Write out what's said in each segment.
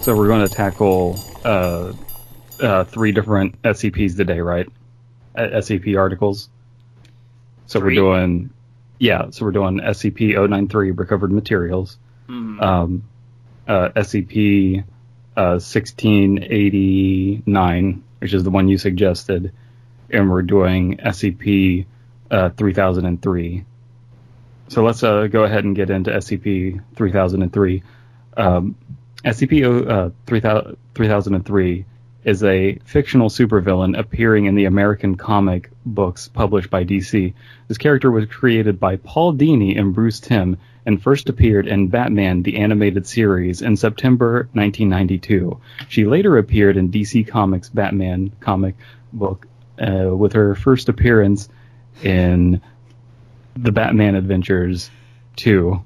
So we're going to tackle uh, uh, three different SCPs today, right? Uh, SCP articles. So we we're doing, yeah. So we're doing SCP-093 recovered materials, Mhm. um, uh, SCP uh, 1689, which is the one you suggested, and we're doing SCP uh, 3003. So let's uh, go ahead and get into SCP 3003. Um, Uh, 3000 3003 is a fictional supervillain appearing in the American comic books published by DC. This character was created by Paul Dini and Bruce Timm and first appeared in Batman the Animated Series in September 1992. She later appeared in DC Comics Batman comic book uh, with her first appearance in the Batman Adventures 2.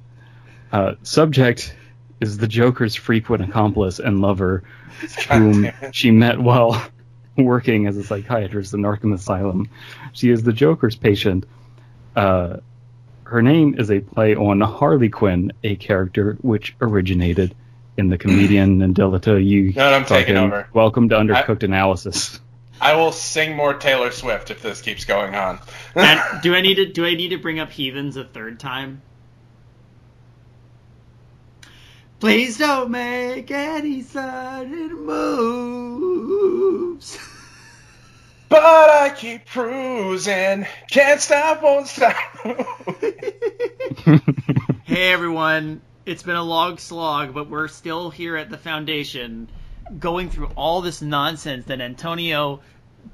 Uh, subject is the Joker's frequent accomplice and lover, whom she met while working as a psychiatrist in Arkham Asylum. She is the Joker's patient. Uh, her name is a play on Harley Quinn, a character which originated in the comedian and Delta you. No, I'm taking over. Welcome to Undercooked Analysis. I will sing more Taylor Swift if this keeps going on. And do I need to do I need to bring up heathens a third time? Please don't make any sudden moves. but I keep cruising, can't stop, won't stop. Hey everyone, it's been a long slog, but we're still here at the foundation, going through all this nonsense that Antonio,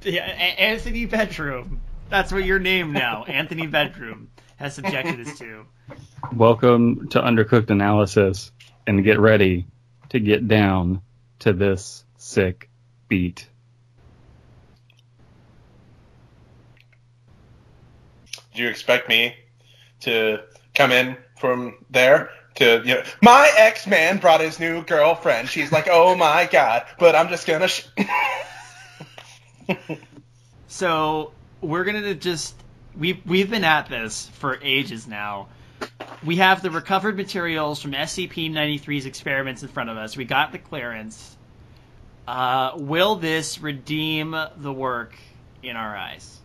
A- A- Anthony Bedroom, that's what your name now, Anthony Bedroom, has subjected us to. Welcome to Undercooked Analysis, and get ready to get down to this sick beat. Do you expect me to come in from there? To you know, my ex man brought his new girlfriend. She's like, oh my god, but I'm just gonna. Sh- So we're gonna just we've we've been at this for ages now. We have the recovered materials from SCP-93's experiments in front of us. We got the clearance. Uh, will this redeem the work in our eyes?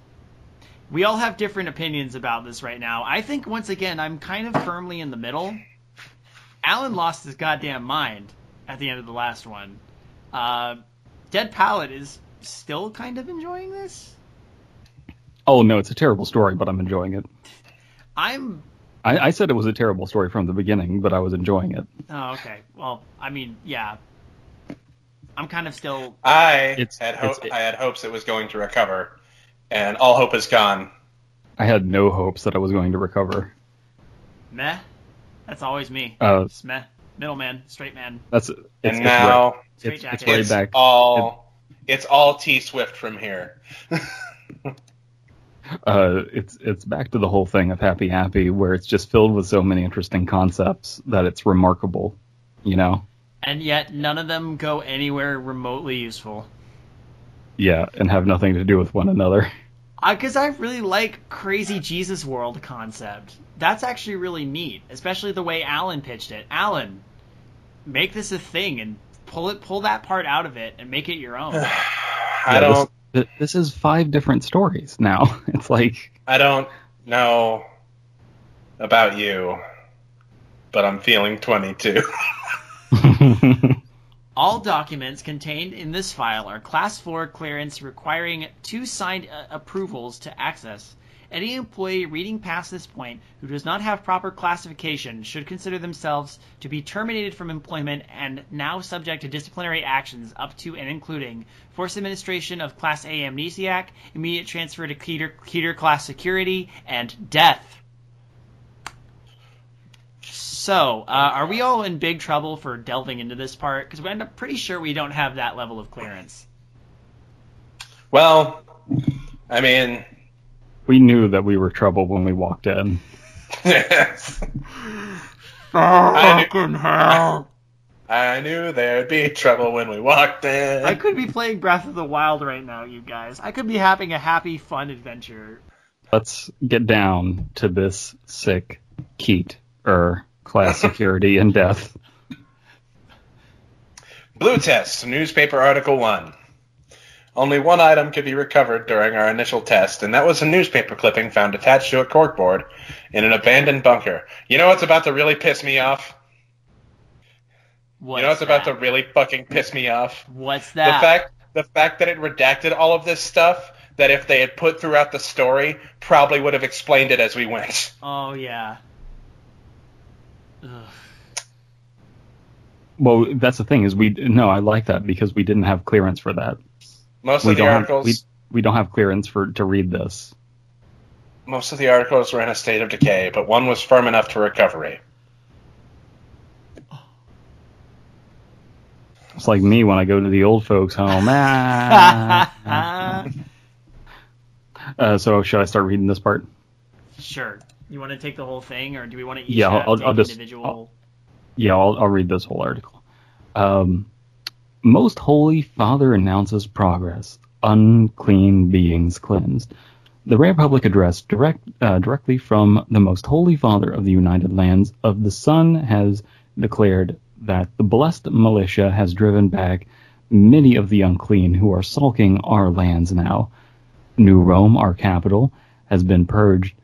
We all have different opinions about this right now. I think once again I'm kind of firmly in the middle. Alan lost his goddamn mind at the end of the last one. Uh, Dead Pallet is still kind of enjoying this. Oh no, it's a terrible story, but I'm enjoying it. I'm. I, I said it was a terrible story from the beginning, but I was enjoying it. Oh, okay. Well, I mean, yeah. I'm kind of still. I It's- had ho- it's- I had hopes it was going to recover, and all hope is gone. I had no hopes that I was going to recover. Meh. That's always me. Uh, Just meh. Middleman. Straight man. that's it's, and it's now right, Straight it's, it's jacket. right it's back. all it's all T Swift from here. Uh, it's it's back to the whole thing of Happy Happy, where it's just filled with so many interesting concepts that it's remarkable. You know, And yet, none of them go anywhere remotely useful. yeah, and have nothing to do with one another. Because I really like Crazy Jesus World concept. That's actually really neat, especially the way Alan pitched it. Alan, make this a thing and pull it, pull that part out of it and make it your own. I Yeah, don't This, this is five different stories now. It's like I don't know about you, but I'm feeling 22. All documents contained in this file are Class 4 clearance requiring two signed uh, approvals to access. Any employee reading past this point who does not have proper classification should consider themselves to be terminated from employment and now subject to disciplinary actions up to and including forced administration of Class A amnesiac, immediate transfer to Keter, Keter Class security, and death. So, uh, are we all in big trouble for delving into this part? Because we end up pretty sure we don't have that level of clearance. well, I mean, we knew that we were trouble when we walked in. I knew, I knew there'd be trouble when we walked in. I could be playing Breath of the Wild right now, you guys. I could be having a happy, fun adventure. Let's get down to this sick Keat or class security and death. Blue test, newspaper article one. Only one item could be recovered during our initial test, and that was a newspaper clipping found attached to a corkboard in an abandoned bunker. You know what's about to really piss me off? What's you know what's about to really fucking piss me off? What's that? The that? fact the fact that it redacted all of this stuff that if they had put throughout the story probably would have explained it as we went. oh yeah. Ugh. Well, that's the thing is we no, I like that because we didn't have clearance for that. Most we of the articles have we, we don't have clearance for to read this. most of the articles were in a state of decay, but one was firm enough to recovery. It's like me when I go to the old folks' home. Ah. uh, so should I start reading this part? sure. You want to take the whole thing, or do we want to each Yeah, have I'll- I'll just- individual? Yeah, I'll, I'll read this whole article. Um, Most Holy Father announces progress. Unclean beings cleansed. The rare public address direct, uh, directly from the Most Holy Father of the United Lands of the Sun has declared that the blessed militia has driven back many of the unclean who are sulking our lands now. New Rome, our capital, has been purged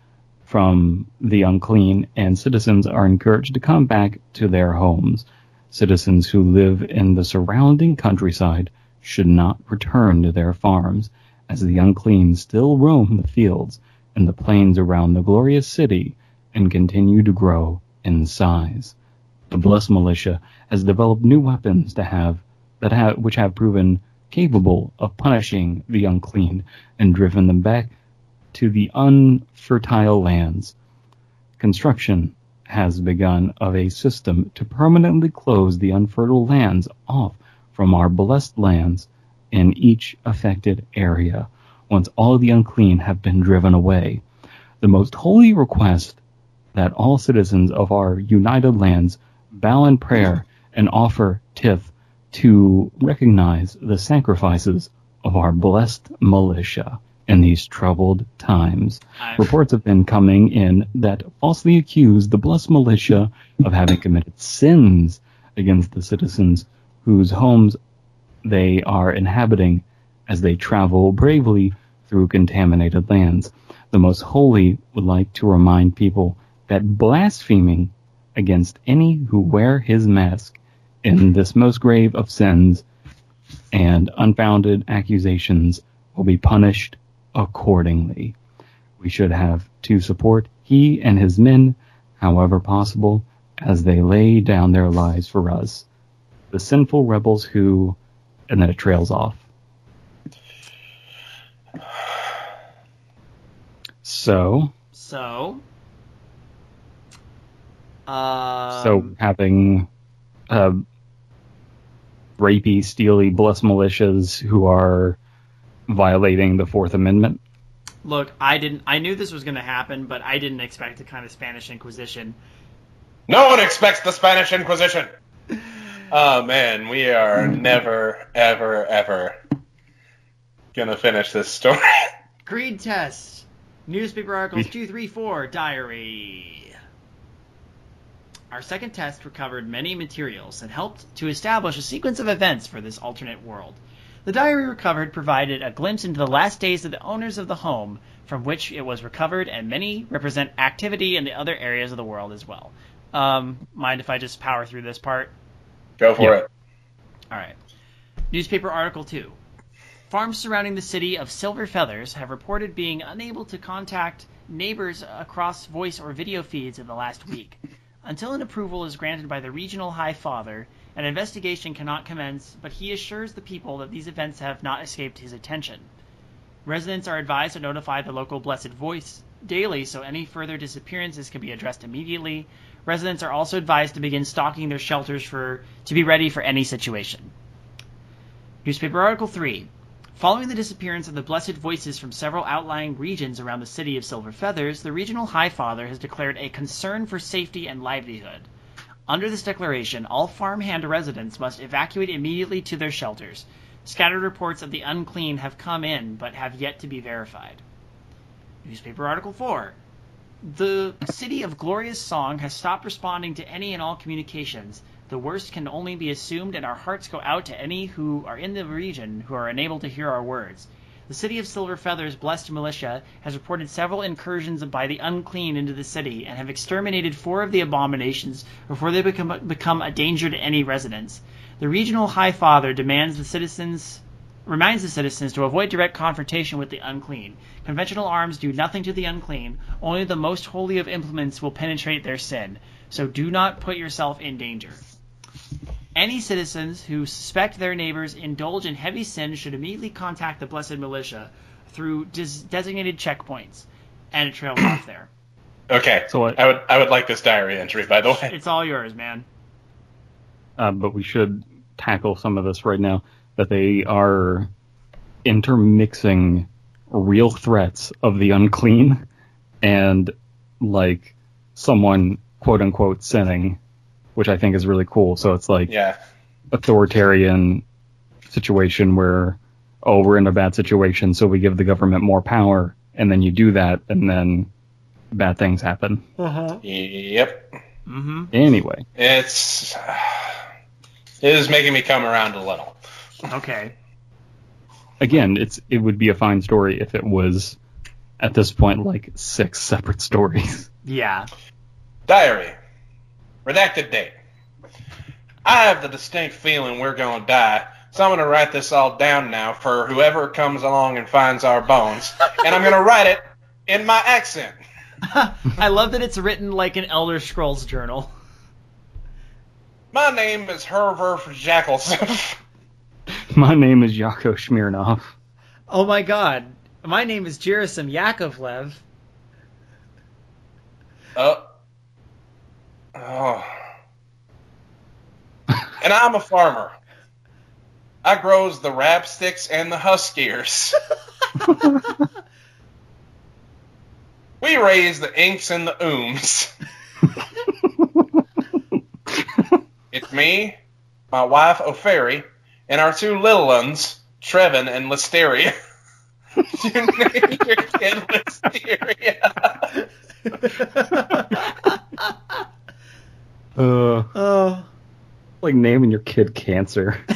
from the unclean, and citizens are encouraged to come back to their homes. Citizens who live in the surrounding countryside should not return to their farms, as the unclean still roam the fields and the plains around the glorious city and continue to grow in size. The blessed militia has developed new weapons to have that have which have proven capable of punishing the unclean and driven them back to the unfertile lands. Construction has begun of a system to permanently close the unfertile lands off from our blessed lands in each affected area once all the unclean have been driven away. The most holy request that all citizens of our united lands bow in prayer and offer tithe to recognize the sacrifices of our blessed militia in these troubled times. I've- Reports have been coming in that falsely accuse the blessed militia of having committed sins against the citizens whose homes they are inhabiting as they travel bravely through contaminated lands. The most holy would like to remind people that blaspheming against any who wear his mask in this most grave of sins and unfounded accusations will be punished accordingly. We should have to support he and his men, however possible, as they lay down their lives for us. The sinful rebels who, and then it trails off. So, So. Um, so having uh, rapey, steely, blessed militias who are violating the Fourth Amendment. look, I didn't. I knew this was going to happen, but I didn't expect the kind of Spanish Inquisition. No one expects the Spanish Inquisition. Oh man, we are never, ever, ever gonna finish this story. Greed test. Newspaper articles two, three, four. Diary. Our second test recovered many materials and helped to establish a sequence of events for this alternate world. The diary recovered provided a glimpse into the last days of the owners of the home from which it was recovered, and many represent activity in the other areas of the world as well. Um, mind if I just power through this part? Go for Yeah. it. All right. Newspaper article 2. Farms surrounding the city of Silver Feathers have reported being unable to contact neighbors across voice or video feeds in the last week. Until an approval is granted by the regional High Father, an investigation cannot commence, but he assures the people that these events have not escaped his attention. Residents are advised to notify the local Blessed Voice daily so any further disappearances can be addressed immediately. Residents are also advised to begin stocking their shelters for to be ready for any situation. Newspaper Article 3. Following the disappearance of the Blessed Voices from several outlying regions around the city of Silver Feathers, the regional High Father has declared a concern for safety and livelihood. Under this declaration, all farmhand residents must evacuate immediately to their shelters. Scattered reports of the unclean have come in, but have yet to be verified. Newspaper Article 4. The city of Glorious Song has stopped responding to any and all communications The worst can only be assumed, and our hearts go out to any who are in the region who are unable to hear our words. The city of Silver Feather's blessed militia has reported several incursions by the unclean into the city and have exterminated four of the abominations before they become, become a danger to any residents. The regional High Father demands the citizens reminds the citizens to avoid direct confrontation with the unclean. Conventional arms do nothing to the unclean, only the most holy of implements will penetrate their sin. So do not put yourself in danger. Any citizens who suspect their neighbors indulge in heavy sin should immediately contact the Blessed Militia through des- designated checkpoints. And it trails off there. Okay. So what- I would I would like this diary entry, by the way. It's all yours, man. uh, but we should tackle some of this right now. That they are intermixing real threats of the unclean and like someone quote unquote sinning, which I think is really cool. So it's like Yeah. authoritarian situation where oh we're in a bad situation, so we give the government more power, and then you do that, and then bad things happen. Yep. Mm-hmm. Anyway, It's it is making me come around a little. Okay. again, it's it would be a fine story if it was at this point like six separate stories. Yeah. Diary. Redacted date. I have the distinct feeling we're going to die, so I'm going to write this all down now for whoever comes along and finds our bones, and I'm going to write it in my accent. I love that it's written like an Elder Scrolls journal. My name is Herver Jackelson. My name is Yakov Smirnoff. Oh my god. My name is Jerisim Yakovlev. Uh, oh. And I'm a farmer. I grows the rap sticks and the huskiers. we raise the inks and the ooms. It's me, my wife Oferi, and our two little ones, Trevin and Listeria. you named your kid Listeria. Uh, oh. like naming your kid cancer.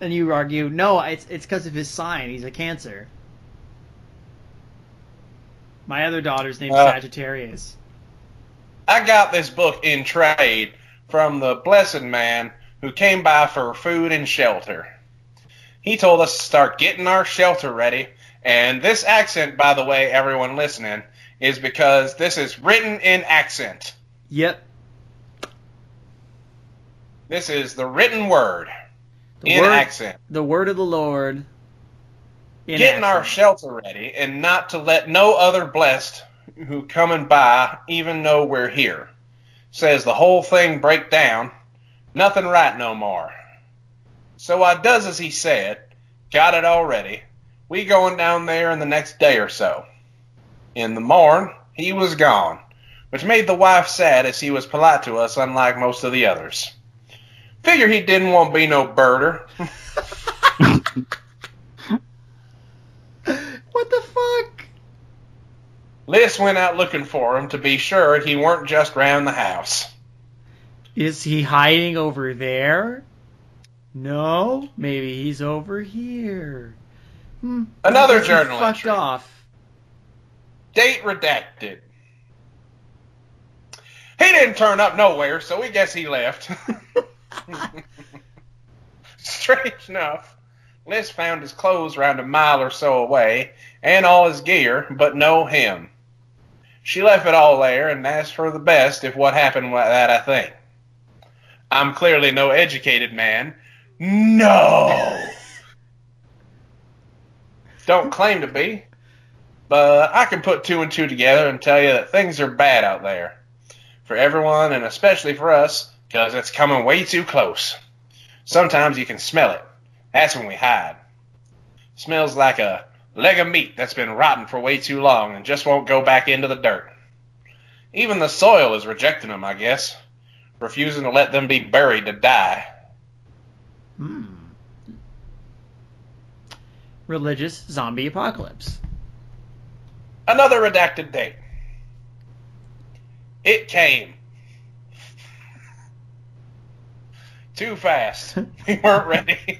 and you argue, no, it's it's because of his sign. He's a Cancer. My other daughter's named Uh. Sagittarius. I got this book in trade from the blessed man who came by for food and shelter. He told us to start getting our shelter ready, and this accent, by the way, everyone listening, is because this is written in accent. Yep. This is the written word The in word, accent. the word of the Lord. in Getting our shelter ready, and not to let no other blessed who coming by even know we're here. Says the whole thing break down, nothing right no more. So I does as he said, got it all ready. We going down there in the next day or so. In the morn, he was gone, which made the wife sad as he was polite to us, unlike most of the others. Figure he didn't want to be no birder. What the fuck? Liz went out looking for him to be sure he weren't just round the house. Is he hiding over there? No, maybe he's over here. Hmm. Another I guess he journal fucked entry. off. Date redacted. He didn't turn up nowhere, so we guess he left. Strange enough, Liz found his clothes round a mile or so away, and all his gear, but no him. She left it all there and asked for the best if what happened with that I think. I'm clearly no educated man. No! Don't claim to be. But I can put two and two together and tell you that things are bad out there. For everyone, and especially for us, because it's coming way too close. Sometimes you can smell it. That's when we hide. Smells like a leg of meat that's been rotten for way too long and just won't go back into the dirt. Even the soil is rejecting them, I guess, refusing to let them be buried to die. Hmm. Religious zombie apocalypse. Another redacted date. It came. Too fast. We weren't ready.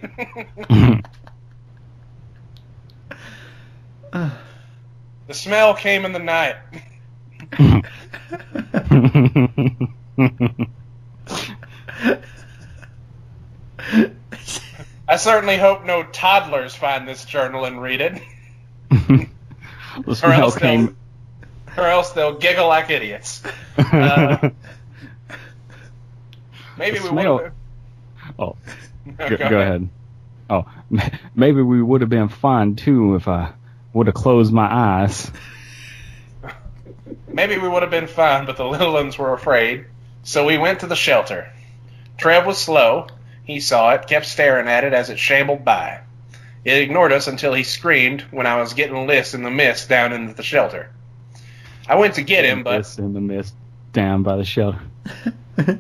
the smell came in the night. I certainly hope no toddlers find this journal and read it, the or smell else came. they'll, or else they'll giggle like idiots. Uh, maybe The we smell- would. Oh, go, go ahead. Oh, maybe we would have been fine too if I would have closed my eyes. Maybe we would have been fine, but the little ones were afraid. So we went to the shelter. Trev was slow. He saw it, kept staring at it as it shambled by. It ignored us until he screamed when I was getting lost in the mist down into the shelter. I went to get him, but This in the mist, down by the shelter.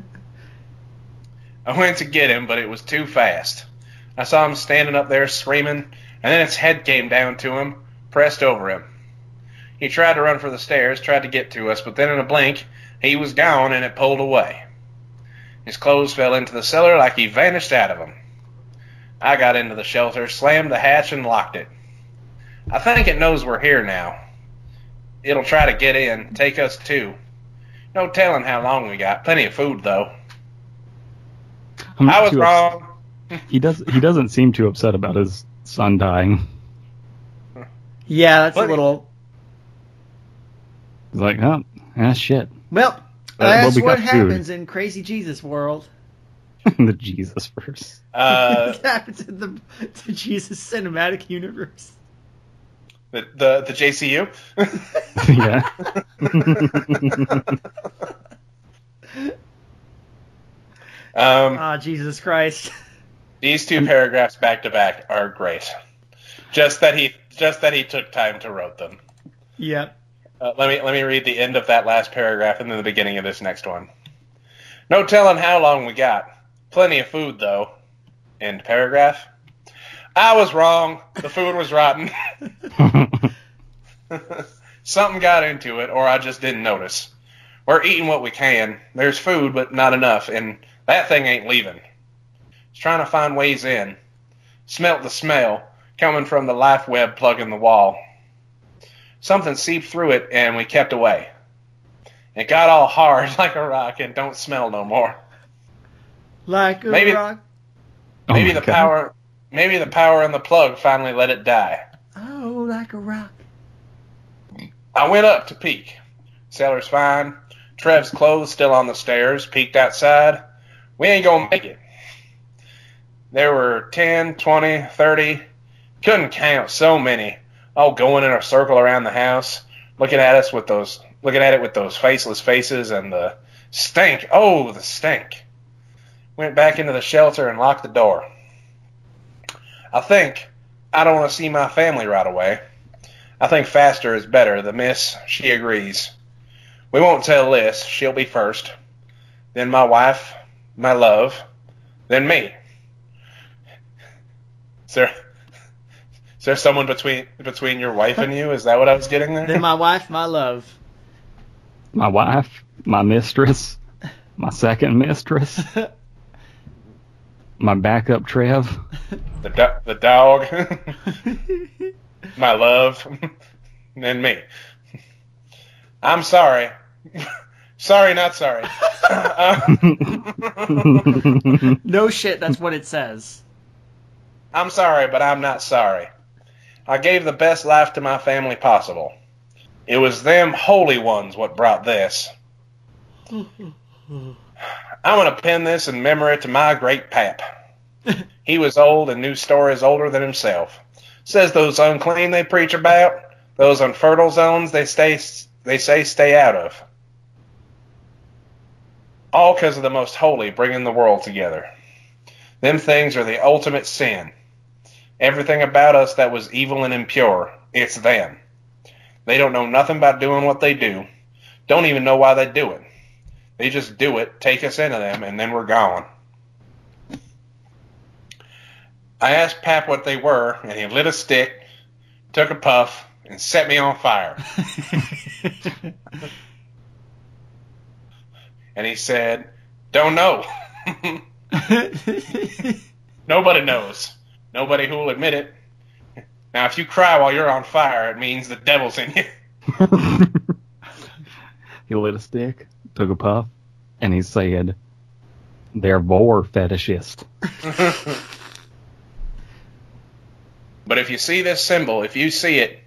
I went to get him, but it was too fast. I saw him standing up there screaming, and then its head came down to him, pressed over him. He tried to run for the stairs, tried to get to us, but then in a blink, he was gone and it pulled away. His clothes fell into the cellar like he vanished out of them. I got into the shelter, slammed the hatch, and locked it. I think it knows we're here now. It'll try to get in, take us too. No telling how long we got. Plenty of food, though. I'm not I was too ups- wrong. He does. He doesn't seem too upset about his son dying. Yeah, that's But- a little. He's like, oh, ah, shit. Well, Uh, that's well, we what got food. happens in Crazy Jesus world. the Jesus verse. Uh, What the, the Jesus cinematic universe? the, the the JCU. yeah. um, Ah, Jesus Christ. these two paragraphs back to back are great. Just that he just that he took time to wrote them. Yep. Uh, let me let me read the end of that last paragraph and then the beginning of this next one. No telling how long we got. Plenty of food though. End paragraph. I was wrong. The food was rotten. Something got into it, or I just didn't notice. We're eating what we can. There's food, but not enough, and that thing ain't leaving. It's trying to find ways in. Smelt the smell coming from the life web plug in the wall. Something seeped through it, and we kept away. It got all hard like a rock and don't smell no more. Like a Maybe- rock. Oh Maybe my the God. power, maybe the power in the plug finally let it die. Oh, like a rock. I went up to peek. Cellar's fine. Trev's clothes still on the stairs. Peeked outside. We ain't gonna make it. There were 10, 20, 30. Couldn't count so many. All going in a circle around the house, looking at us with those, looking at it with those faceless faces and the stink. Oh, the stink. Went back into the shelter and locked the door. I think I don't want to see my family right away. I think faster is better. The miss, she agrees. We won't tell Liz. She'll be first. Then my wife, my love, then me. Is there, is there someone between between your wife and you? Is that what I was getting there? Then my wife, my love. my wife, my mistress, my second mistress, my backup Trev. the do- the dog, my love, and me. I'm sorry. sorry, not sorry. no shit, that's what it says. I'm sorry, but I'm not sorry. I gave the best life to my family possible. It was them holy ones what brought this. I'm gonna pin this in memory to my great pap. He was old and knew stories older than himself. Says those unclean they preach about, those unfertile zones they stay they say stay out of. All because of the most holy bringing the world together. Them things are the ultimate sin. Everything about us that was evil and impure, it's them. They don't know nothing about doing what they do. Don't even know why they do it. They just do it, take us into them, and then we're gone. I asked Pap what they were, and he lit a stick, took a puff, and set me on fire. And he said, Don't know. Nobody knows. Nobody who will admit it. Now, if you cry while you're on fire, it means the devil's in you. he lit a stick, took a puff, and he said, "They're vore fetishist." but if you see this symbol, if you see it,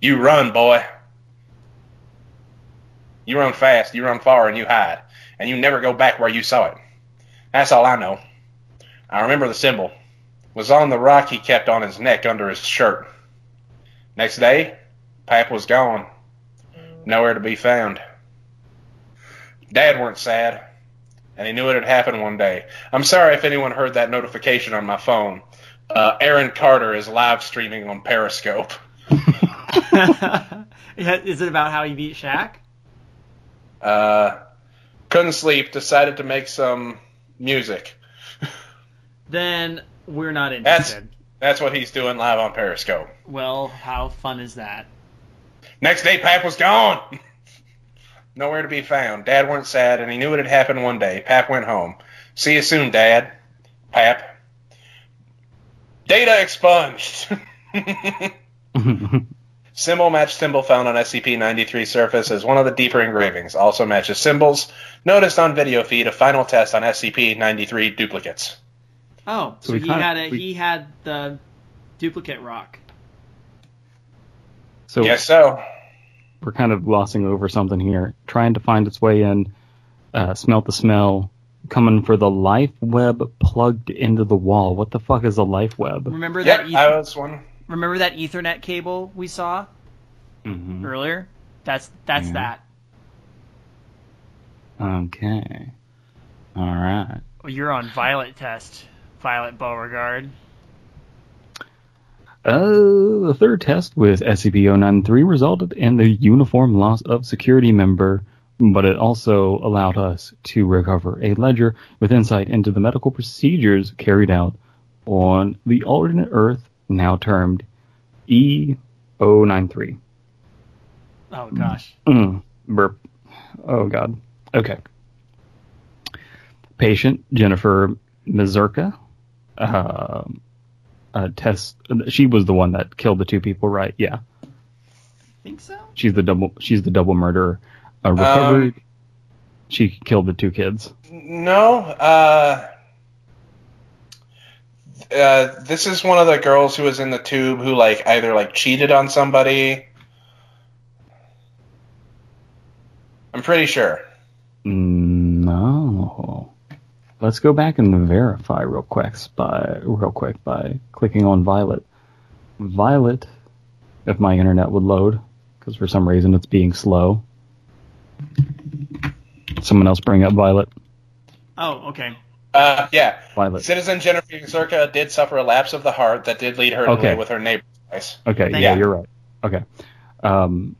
you run, boy. You run fast, you run far, and you hide, and you never go back where you saw it. That's all I know. I remember the symbol was on the rock he kept on his neck under his shirt. Next day, Pap was gone, nowhere to be found. Dad weren't sad, and he knew it had happened one day. I'm sorry if anyone heard that notification on my phone. Uh, Aaron Carter is live streaming on Periscope. is it about how he beat Shaq? Uh, couldn't sleep, decided to make some music. then we're not interested. That's, that's what he's doing live on Periscope. Well, how fun is that? Next day, Pap was gone. Nowhere to be found. Dad weren't sad, and he knew it had happened one day. Pap went home. See you soon, Dad. Pap. Data expunged. symbol match symbol found on SCP-93 surface as one of the deeper engravings. Also matches symbols noticed on video feed of final test on SCP-93 duplicates. Oh, so, so he had a, we, he had the duplicate rock. So yes, so we're kind of glossing over something here, trying to find its way in. Uh, smelt the smell, coming for the life web plugged into the wall. What the fuck is a life web? Remember yep, that? Ether- I was one. Remember that Ethernet cable we saw mm-hmm. earlier? That's that's yeah. that. Okay. All right. Well, you're on Violet test, Violet Beauregarde. Uh, the third test with SCP-093 resulted in the uniform loss of security member, but it also allowed us to recover a ledger with insight into the medical procedures carried out on the alternate Earth, now termed E093. Oh gosh. Mm, burp. Oh god. Okay. Patient Jennifer Mazurka. Uh, uh, Tess. She was the one that killed the two people, right? Yeah. I Think so. She's the double. She's the double murderer. Uh, recovered. Um, she killed the two kids. No. Uh, uh, this is one of the girls who was in the tube who like either like cheated on somebody. I'm pretty sure. No. Let's go back and verify real quick by real quick by clicking on Violet. Violet, if my internet would load, because for some reason it's being slow. Someone else bring up Violet. Oh, okay. Uh, yeah. Violet. Citizen Jennifer Zerka did suffer a lapse of the heart that did lead her okay. with her neighbor. Okay, yeah, you're right. Okay. Um,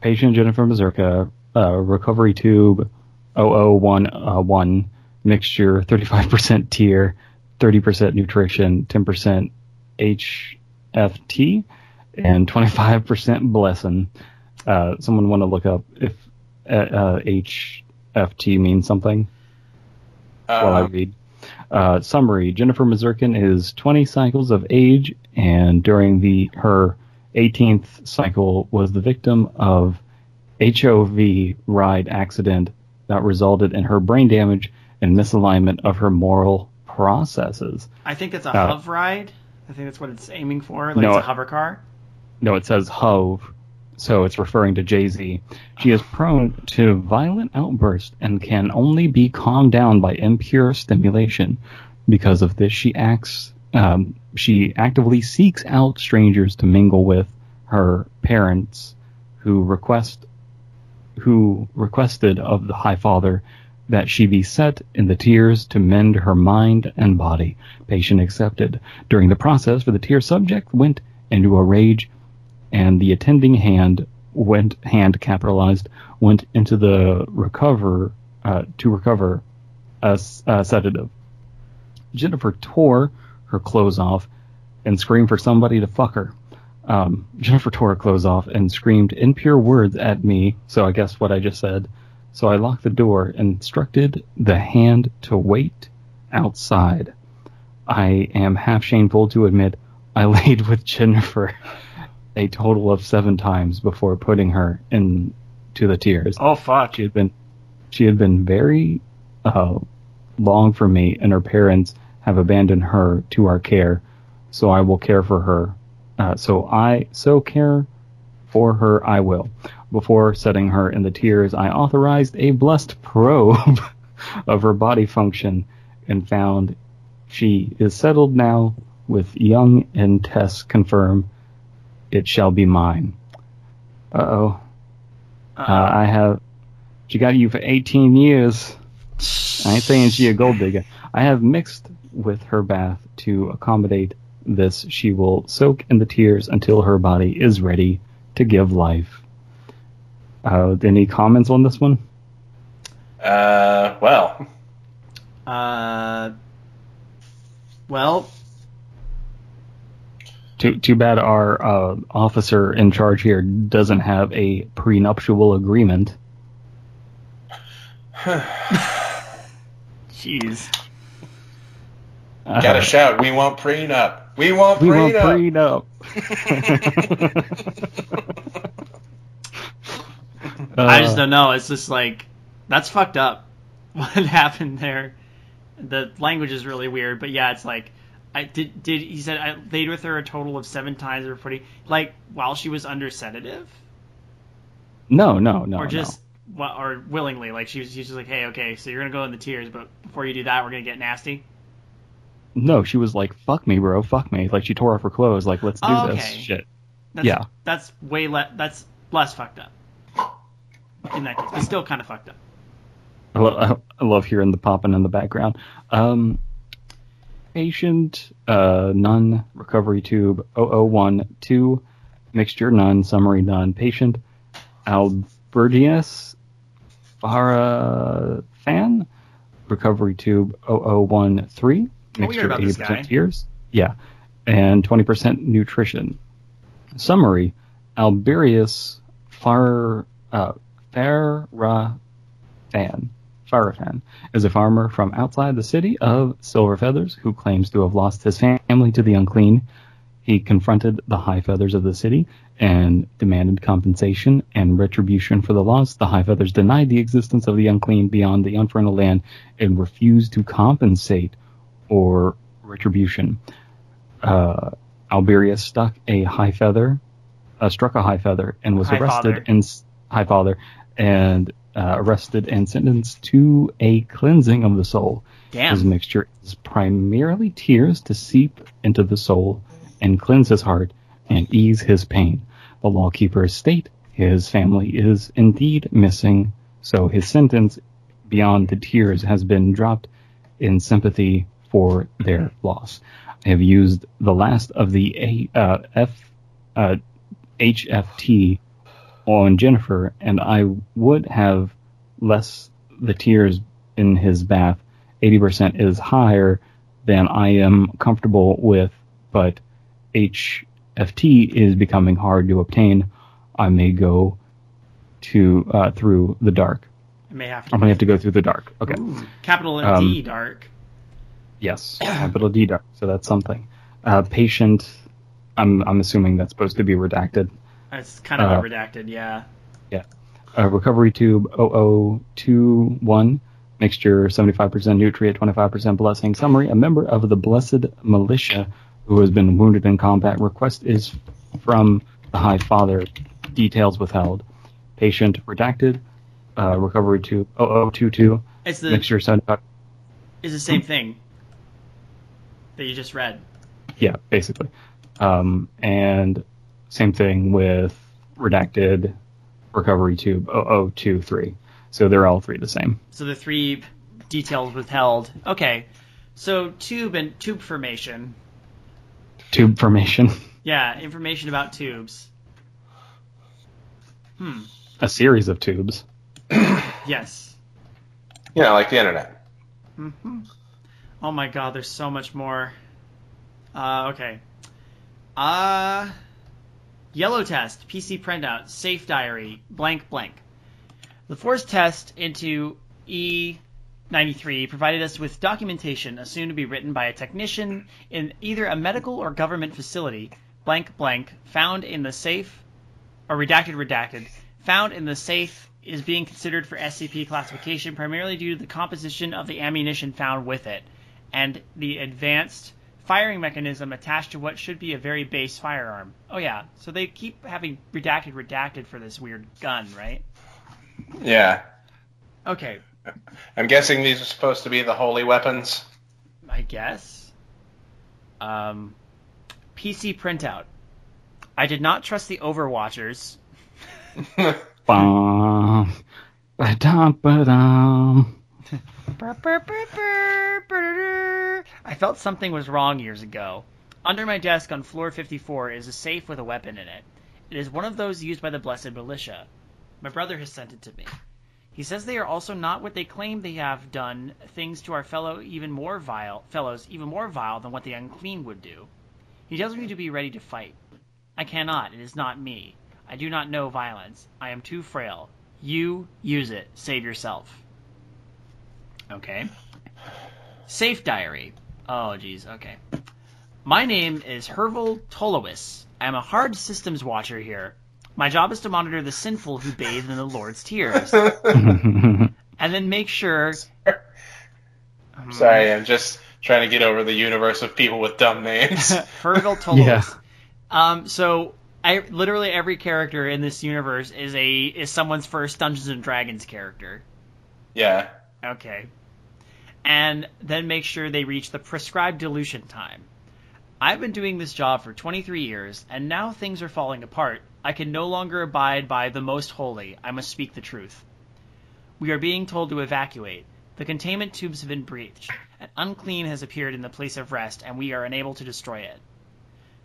patient Jennifer Mazurka, uh, recovery tube 0011 mixture, 35% tear, 30% nutrition, 10% HFT, and 25% blessing. Uh, someone want to look up if uh, HFT means something uh, while I read. Uh, summary: Jennifer Mazurkin is 20 cycles of age, and during the her 18th cycle was the victim of HOV ride accident that resulted in her brain damage and misalignment of her moral processes. I think it's a uh, HOV ride. I think that's what it's aiming for. Like no, it's a hover car. No, it says HOV, so it's referring to Jay Z. She is prone to violent outbursts and can only be calmed down by impure stimulation. Because of this, she acts. Um, she actively seeks out strangers to mingle with her parents, who request who requested of the High Father that she be set in the tears to mend her mind and body. Patient accepted. During the process, for the tear subject went into a rage, and the attending hand went hand capitalized went into the recover uh, to recover a, a sedative. Jennifer tore her clothes off and screamed for somebody to fuck her. Um, Jennifer tore her clothes off and screamed impure words at me. So I guess what I just said So I locked the door and instructed the hand to wait outside. I am half shameful to admit I laid with Jennifer a total of seven times before putting her into the tears. Oh fuck. She had been she had been very uh, long for me, and her parents have abandoned her to our care. So I will care for her. Uh, so I so care for her. I will. Before setting her in the tears, I authorized a blessed probe of her body function and found she is settled now with Young and Tess confirm it shall be mine. Uh-oh. Uh, I have, she got you for 18 years. I ain't saying she a gold digger. I have mixed with her bath to accommodate this. She will soak in the tears until her body is ready to give life. Uh, any comments on this one? Uh, well, Uh, well, Too, too bad our uh, officer in charge here doesn't have a prenuptial agreement. jeez. Uh, gotta shout, we want prenup. We want we want prenup. prenup. I just Uh, don't know. It's just like that's fucked up. What happened there? The language is really weird, but yeah, it's like I did. Did he said I laid with her a total of seven times or forty? Like while she was under sedative, No, no, no. or no. just well, or willingly? Like she was, she was just like, hey, okay, so you're gonna go in the tears, but before you do that, we're gonna get nasty. No, she was like, "Fuck me, bro, fuck me." Like she tore off her clothes. Like, let's do Oh, this shit. That's, Yeah. that's way less. That's less fucked up. In that case, but still kind of fucked up. I, lo- I love hearing the popping in the background. Um, patient, uh, none, recovery tube, 0012, mixture none, summary none. Patient, Albergius, Farafan, recovery tube 0013, Oh, we heard mixture about this 80% guy. tears. Yeah. And 20% nutrition. Summary, Alberius Far, uh, Farafan. Farafan is a farmer from outside the city of Silver Feathers who claims to have lost his family to the unclean. He confronted the High Feathers of the city and demanded compensation and retribution for the loss. The High Feathers denied the existence of the unclean beyond the unfertile land and refused to compensate or retribution. Uh, Alberius stuck a high feather, uh, struck a high feather, and was High arrested father. and high father, and uh, arrested and sentenced to a cleansing of the soul. His mixture is primarily tears to seep into the soul and cleanse his heart and ease his pain. The lawkeepers state his family is indeed missing, so his sentence beyond the tears has been dropped in sympathy for their loss. I have used the last of the A, uh, F, uh, HFT on Jennifer, and I would have less the tears in his bath. 80% is higher than I am comfortable with, but HFT is becoming hard to obtain. I may go to uh, through the dark. I may have to. I'm gonna have to go through the dark. Okay. Ooh, capital Um, D dark. Yes, capital D dark. So that's something. Uh, patient. I'm I'm assuming that's supposed to be redacted. It's kind of uh, redacted, yeah. Yeah. Uh, recovery tube 0021, mixture 75% nutrient, 25% blessing. Summary, a member of the Blessed Militia who has been wounded in combat. Request is from the High Father. Details withheld. Patient redacted. Uh, recovery tube 0022, It's the mixture 75. it's the same thing that you just read. Yeah, basically. Um, and same thing with redacted recovery tube 0023. So they're all three the same. So the three details withheld. Okay. So tube and tube formation. Tube formation. Yeah, information about tubes. Hmm. A series of tubes. Yes. You know, like the internet. hmm Oh my god, there's so much more. Uh, okay. Uh, yellow test, PC printout, safe diary, blank blank. The force test into E93 provided us with documentation assumed to be written by a technician in either a medical or government facility, blank blank, found in the safe, or redacted redacted, found in the safe is being considered for SCP classification primarily due to the composition of the ammunition found with it, and the advanced firing mechanism attached to what should be a very base firearm. Oh yeah, so they keep having redacted redacted for this weird gun, right? Yeah. Okay, I'm guessing these are supposed to be the holy weapons. I guess. Um, PC printout. I did not trust the Overwatchers. I felt something was wrong years ago. Under my desk on floor 54 is a safe with a weapon in it. It is one of those used by the Blessed Militia. My brother has sent it to me. He says they are also not what they claim they have done things to our fellow even more vile fellows even more vile than what the unclean would do. He tells me to be ready to fight. I cannot, it is not me. I do not know violence. I am too frail. You use it. Save yourself. Okay. Safe diary. Oh jeez, okay. My name is Herval Tolowis. I am a hard systems watcher here. My job is to monitor the sinful who bathe in the Lord's tears. and then make sure Sorry, I'm just trying to get over the universe of people with dumb names. Fergal Tolowis. Yeah. Um, so I literally every character in this universe is a is someone's first Dungeons and Dragons character. yeah. Okay. And then make sure they reach the prescribed dilution time. I've been doing this job for 23 years, and now things are falling apart. I can no longer abide by the most holy. I must speak the truth. We are being told to evacuate. The containment tubes have been breached. An unclean has appeared in the place of rest, and we are unable to destroy it.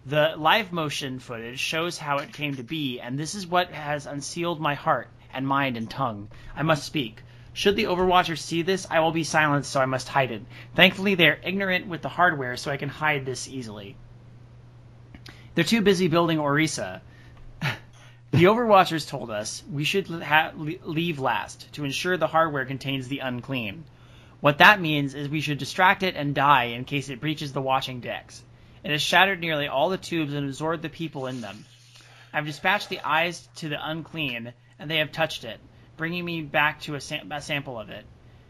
The live motion footage shows how it came to be, and this is what has unsealed my heart and mind and tongue. I must speak. Should the Overwatchers see this, I will be silenced, so I must hide it. Thankfully, they are ignorant with the hardware, so I can hide this easily. They're too busy building Orisa. the Overwatchers told us we should ha- leave last to ensure the hardware contains the unclean. What that means is we should distract it and die in case it breaches the watching decks. It has shattered nearly all the tubes and absorbed the people in them. I've dispatched the eyes to the unclean, and they have touched it, bringing me back to a, sam- a sample of it.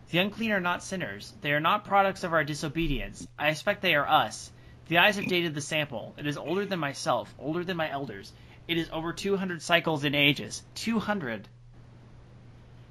The unclean are not sinners. They are not products of our disobedience. I expect they are us. The eyes have dated the sample. It is older than myself, older than my elders. It is over 200 cycles in ages. 200.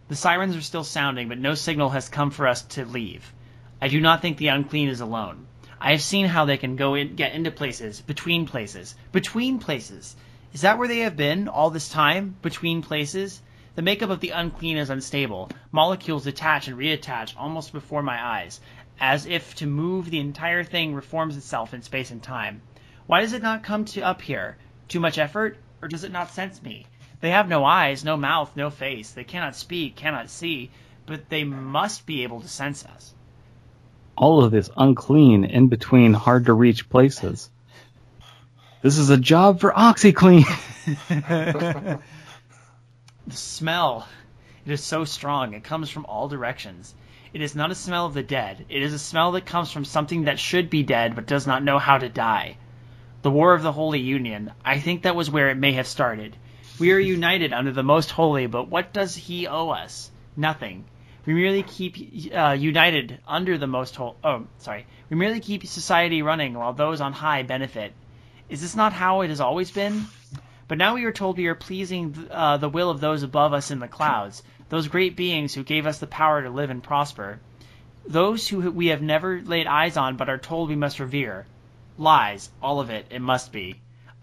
The sirens are still sounding, but no signal has come for us to leave. I do not think the unclean is alone. I have seen how they can go in, get into places, between places, between places. Is that where they have been all this time? Between places? The makeup of the unclean is unstable. Molecules attach and reattach almost before my eyes, as if to move the entire thing reforms itself in space and time. Why does it not come to up here? Too much effort? Or does it not sense me? They have no eyes, no mouth, no face. They cannot speak, cannot see, but they must be able to sense us. All of this unclean in between hard to reach places. This is a job for OxiClean. The smell. It is so strong. It comes from all directions. It is not a smell of the dead. It is a smell that comes from something that should be dead but does not know how to die. The War of the Holy Union. I think that was where it may have started. We are united under the Most Holy, but what does He owe us? Nothing. We merely keep uh, united under the Most Holy. Oh, sorry. We merely keep society running while those on high benefit. Is this not how it has always been? But now we are told we are pleasing uh, the will of those above us in the clouds, those great beings who gave us the power to live and prosper, those who we have never laid eyes on but are told we must revere. Lies, all of it, it must be.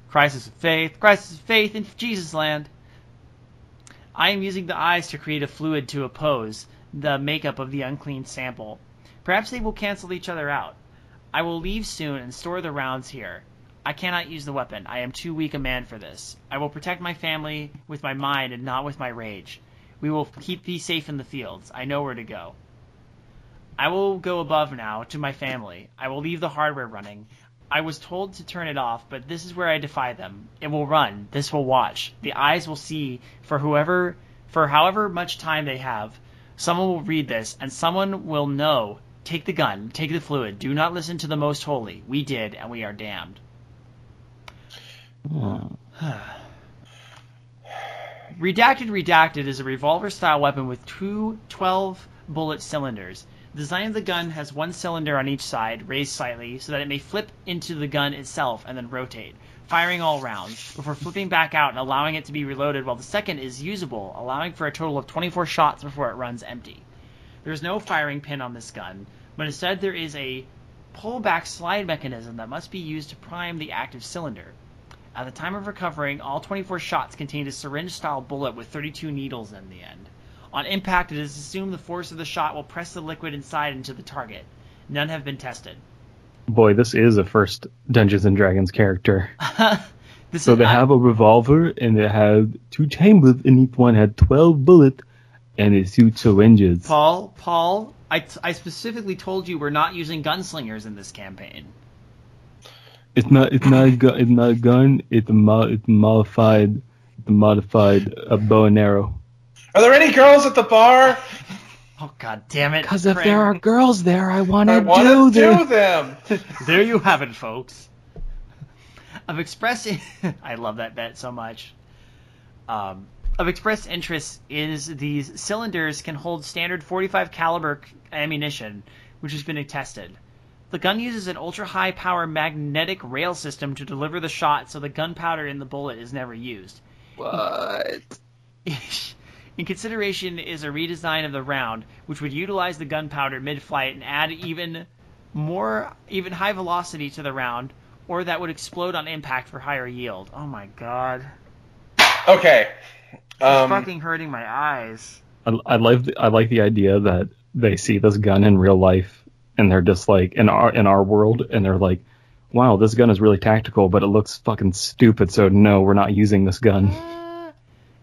Crisis of faith, crisis of faith in Jesus land. I am using the eyes to create a fluid to oppose the makeup of the unclean sample. Perhaps they will cancel each other out. I will leave soon and store the rounds here. I cannot use the weapon. I am too weak a man for this. I will protect my family with my mind and not with my rage. We will keep thee safe in the fields. I know where to go. I will go above now to my family. I will leave the hardware running. I was told to turn it off, but this is where I defy them. It will run. This will watch. The eyes will see for whoever For however much time they have, someone will read this, and someone will know. Take the gun, take the fluid. Do not listen to the most holy. We did, and we are damned. Hmm. Redacted Redacted is a revolver style weapon with two 12 bullet cylinders. The design of the gun has one cylinder on each side, raised slightly, so that it may flip into the gun itself and then rotate, firing all rounds, before flipping back out and allowing it to be reloaded while the second is usable, allowing for a total of 24 shots before it runs empty. There is no firing pin on this gun, but instead there is a pull-back slide mechanism that must be used to prime the active cylinder. At the time of recovering, all 24 shots contained a syringe-style bullet with 32 needles in the end. On impact, it is assumed the force of the shot will press the liquid inside into the target. None have been tested. Boy, this is a first Dungeons and Dragons character. So they not- have a revolver and they have two chambers and each one had 12 bullets and it shoots syringes. Paul, Paul, I, I specifically told you we're not using gunslingers in this campaign. It's not it's not a it's not a gun, it's a mo- it's a modified it's a modified uh, bow and arrow. Are there any girls at the bar? Oh god damn it. Cuz if Frank. there are girls there, I want to want do them. them. There you have it, folks. Of expressing, I love that bet so much. Um, of expressed interest is these cylinders can hold standard 45 caliber ammunition, which has been tested. The gun uses an ultra high power magnetic rail system to deliver the shot, so the gunpowder in the bullet is never used. What? In consideration is a redesign of the round, which would utilize the gunpowder mid-flight and add even more, even high velocity to the round, or that would explode on impact for higher yield. Oh my god, Okay. it's Um, fucking hurting my eyes. I, I like the, I like the idea that they see this gun in real life and they're just like in our in our world and they're like, wow, this gun is really tactical, but it looks fucking stupid. So no, we're not using this gun. Uh,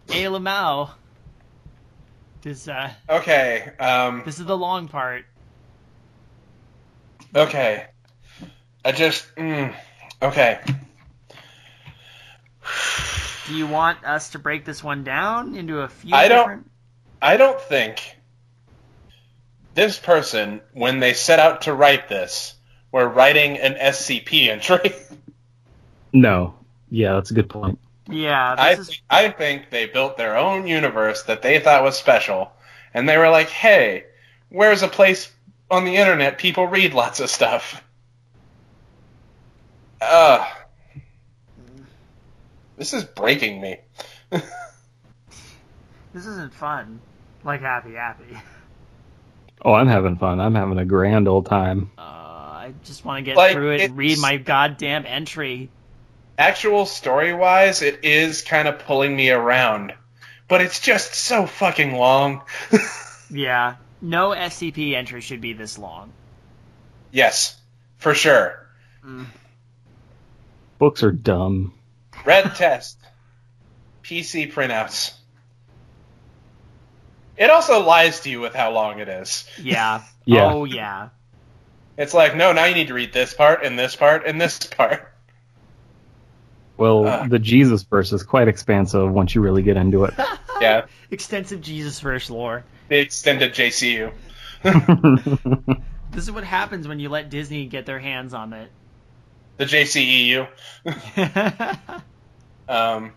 hey Lamau, this uh, okay. Um, this is the long part. okay. I just. Mm, okay. Do you want us to break this one down into a few I don't- different? I don't think this person, when they set out to write this, were writing an SCP entry. No. Yeah, that's a good point. Yeah, I, this is th- I think they built their own universe that they thought was special, and they were like, "Hey, where's a place on the internet people read lots of stuff?" Ugh. This is breaking me. this isn't fun. Like happy happy. Oh, I'm having fun. I'm having a grand old time. Uh, I just want to get Like, through it and read my goddamn entry. Actual story wise, it is kind of pulling me around, but it's just so fucking long. Yeah, no SCP entry should be this long. yes, for sure. Books are dumb. Red test. PC printouts. It also lies to you with how long it is. Yeah. Yeah. Oh yeah. It's like, no, now you need to read this part and this part and this part. Well, Uh. the Jesus verse is quite expansive once you really get into it. Yeah, Extensive Jesus verse lore. the extended JCU. This is what happens when you let Disney get their hands on it. The JCEU. Um,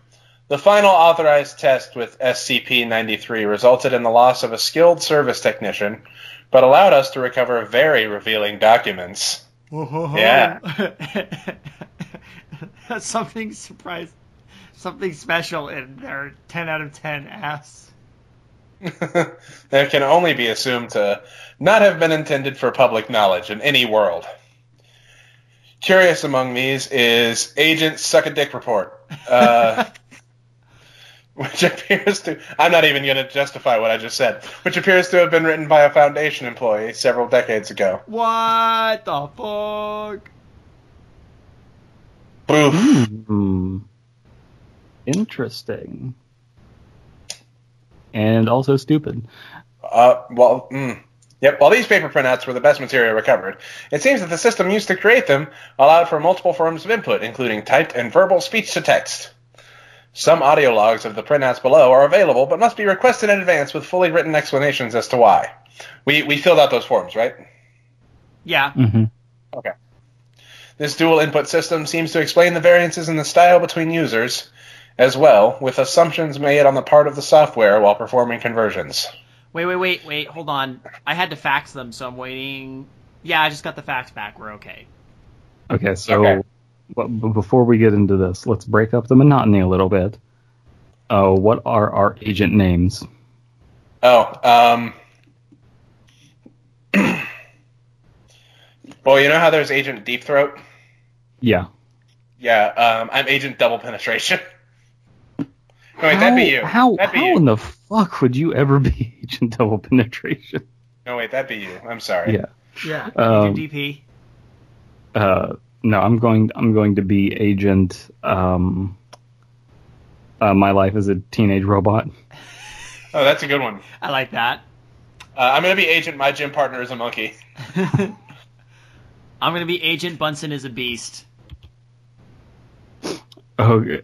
the final authorized test with SCP-93 resulted in the loss of a skilled service technician, but allowed us to recover very revealing documents. Yeah. something surprise, something special in their 10 out of 10 ass. that can only be assumed to not have been intended for public knowledge in any world. Curious among these is Agent Suck a Dick Report, uh, which appears to, I'm not even going to justify what I just said, which appears to have been written by a Foundation employee several decades ago. What the fuck? Boof. Hmm. Interesting. And also stupid. Uh, well, mm, yep. While these paper printouts were the best material recovered, it seems that the system used to create them allowed for multiple forms of input, including typed and verbal speech to text. Some audio logs of the printouts below are available, but must be requested in advance with fully written explanations as to why. We we filled out those forms, right? Yeah. hmm Okay. This dual input system seems to explain the variances in the style between users as well, with assumptions made on the part of the software while performing conversions. Wait, wait, wait, wait. Hold on. I had to fax them, so I'm waiting. Yeah, I just got the fax back. We're okay. Okay, so Okay. But before we get into this, let's break up the monotony a little bit. Uh, what are our agent names? Oh, um. well, you know how there's Agent Deep Throat? Yeah. Yeah, um, I'm Agent Double Penetration. No, wait, that'd be you. How, that'd be how you. in the fuck would you ever be Agent Double Penetration? No, wait, that'd be you. I'm sorry. Yeah. Yeah. Um, DP. Uh, no, I'm going. I'm going to be Agent. Um, uh, my life as a teenage robot. Oh, that's a good one. I like that. Uh, I'm gonna be Agent My Gym Partner is a Monkey. I'm gonna be Agent Bunsen is a beast. Oh,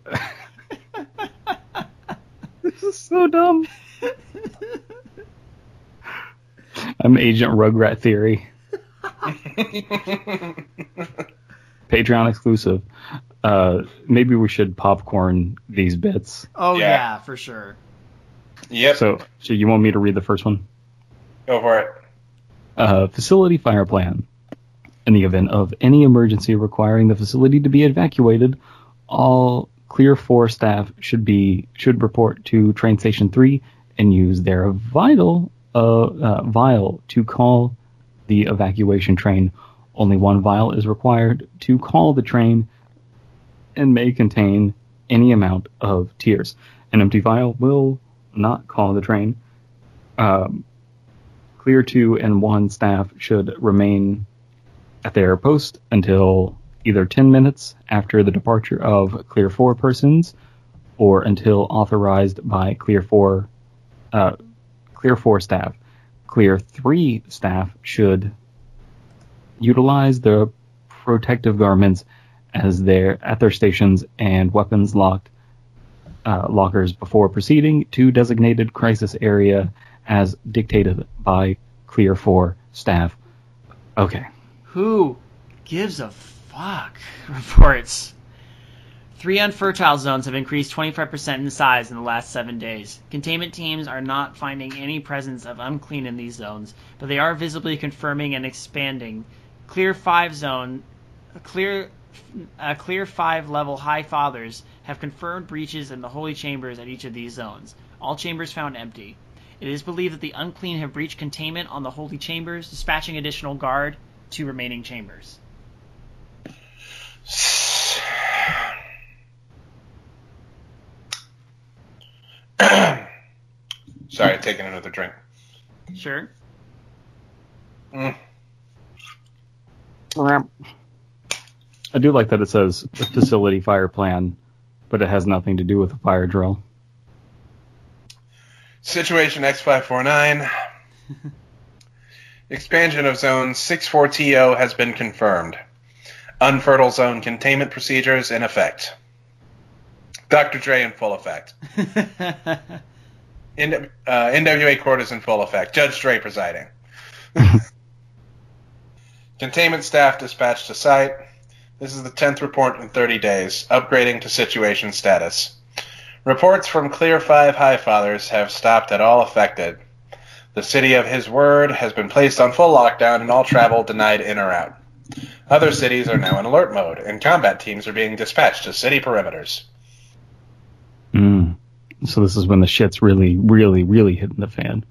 this is so dumb. I'm Agent Rugrat Theory. Patreon exclusive. Uh, maybe we should popcorn these bits. Oh Yeah. yeah, for sure. Yep, So, so you want me to read the first one? go for it. uh, facility fire plan. In the event of any emergency requiring the facility to be evacuated, all Clear 4 staff should be should report to Train Station 3 and use their vital uh, uh, vial to call the evacuation train. Only one vial is required to call the train and may contain any amount of tears. An empty vial will not call the train. Um, Clear 2 and 1 staff should remain at their post until either 10 minutes after the departure of Clear 4 persons or until authorized by Clear 4 uh, Clear 4 staff. Clear 3 staff should utilize their protective garments as their at their stations and weapons locked uh, lockers before proceeding to designated crisis area as dictated by Clear 4 staff. Okay. Who gives a fuck? Reports. Three unfertile zones have increased 25% in size in the last seven days. Containment teams are not finding any presence of unclean in these zones, but they are visibly confirming and expanding. Clear 5 zone, clear, uh, clear 5 level High Fathers have confirmed breaches in the holy chambers at each of these zones. All chambers found empty. It is believed that the unclean have breached containment on the holy chambers, dispatching additional guard to remaining chambers. Sorry, taking another drink. Sure. Mm. I do like that it says facility fire plan, but it has nothing to do with the fire drill. Situation X549. Expansion of Zone 64TO has been confirmed. Unfertile zone containment procedures in effect. Dr. Dre in full effect. N- uh, NWA court is in full effect. Judge Dre presiding. Containment staff dispatched to site. This is the 10th report in 30 days, upgrading to situation status. Reports from Clear 5 High Fathers have stopped at all affected. The city of His Word has been placed on full lockdown and all travel denied in or out. Other cities are now in alert mode, and combat teams are being dispatched to city perimeters. Mm. So this is when the shit's really, really, really hitting the fan.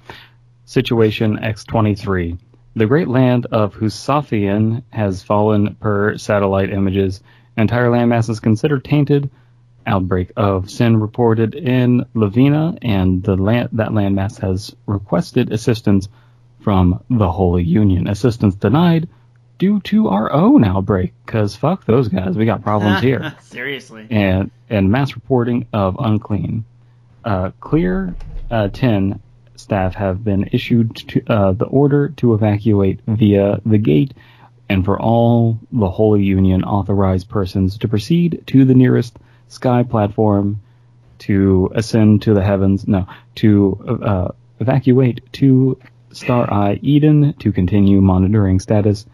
Situation X23. The great land of Husafian has fallen per satellite images. Entire landmass is considered tainted. Outbreak of sin reported in Lavina, and the land, that landmass has requested assistance from the Holy Union. Assistance denied due to our own outbreak, because fuck those guys. We got problems here Seriously. and and mass reporting of unclean. Uh, clear uh, 10 staff have been issued to, uh, the order to evacuate via the gate, and for all the Holy Union authorized persons to proceed to the nearest sky platform to ascend to the heavens. No, to uh, evacuate to Star Eye Eden to continue monitoring status.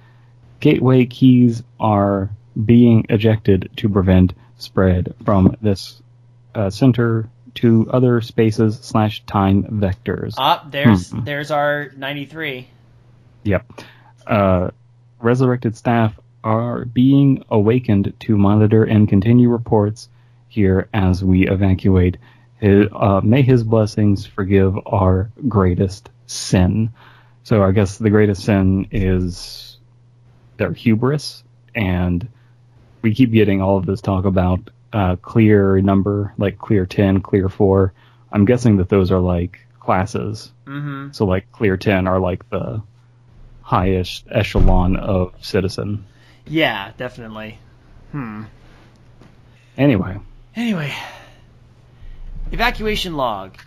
Gateway keys are being ejected to prevent spread from this uh, center to other spaces slash time vectors. Ah, there's Hmm. there's our 93. Yep. Uh, resurrected staff are being awakened to monitor and continue reports here as we evacuate. His, uh, may his blessings forgive our greatest sin. So I guess the greatest sin is their hubris, and we keep getting all of this talk about uh, clear number, like clear 10, clear 4. I'm guessing that those are like classes. Mm-hmm. So like clear 10 are like the highest echelon of citizen. Yeah, definitely. Hmm. Anyway, Anyway, evacuation log.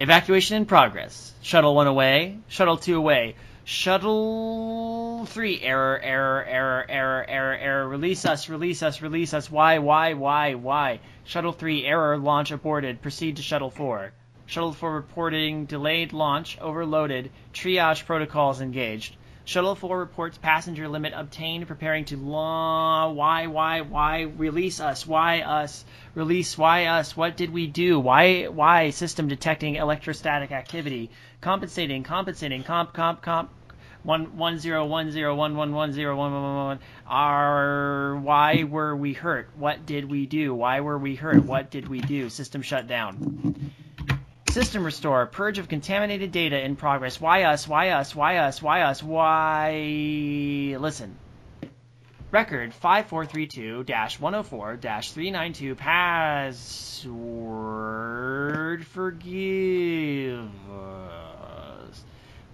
Evacuation in progress. Shuttle 1 away. Shuttle 2 away. Shuttle 3 error, error, error, error, error, error. Release us, release us, release us. Why, why, why, why? Shuttle 3 error, launch aborted. Proceed to Shuttle 4. Shuttle 4 reporting delayed launch, overloaded. Triage protocols engaged. Shuttle 4 reports passenger limit obtained, preparing to law. Why, why, why? Release us. Why us? Release. Why us? What did we do? Why, why? System detecting electrostatic activity. Compensating, compensating, comp, comp, comp. One one zero one zero one one one zero one one one one. Our why were we hurt? What did we do? Why were we hurt? What did we do? System shut down. System restore. Purge of contaminated data in progress. Why us? Why us? Why us? Why us? Why? Listen. Record 5432-104-392 password forgive.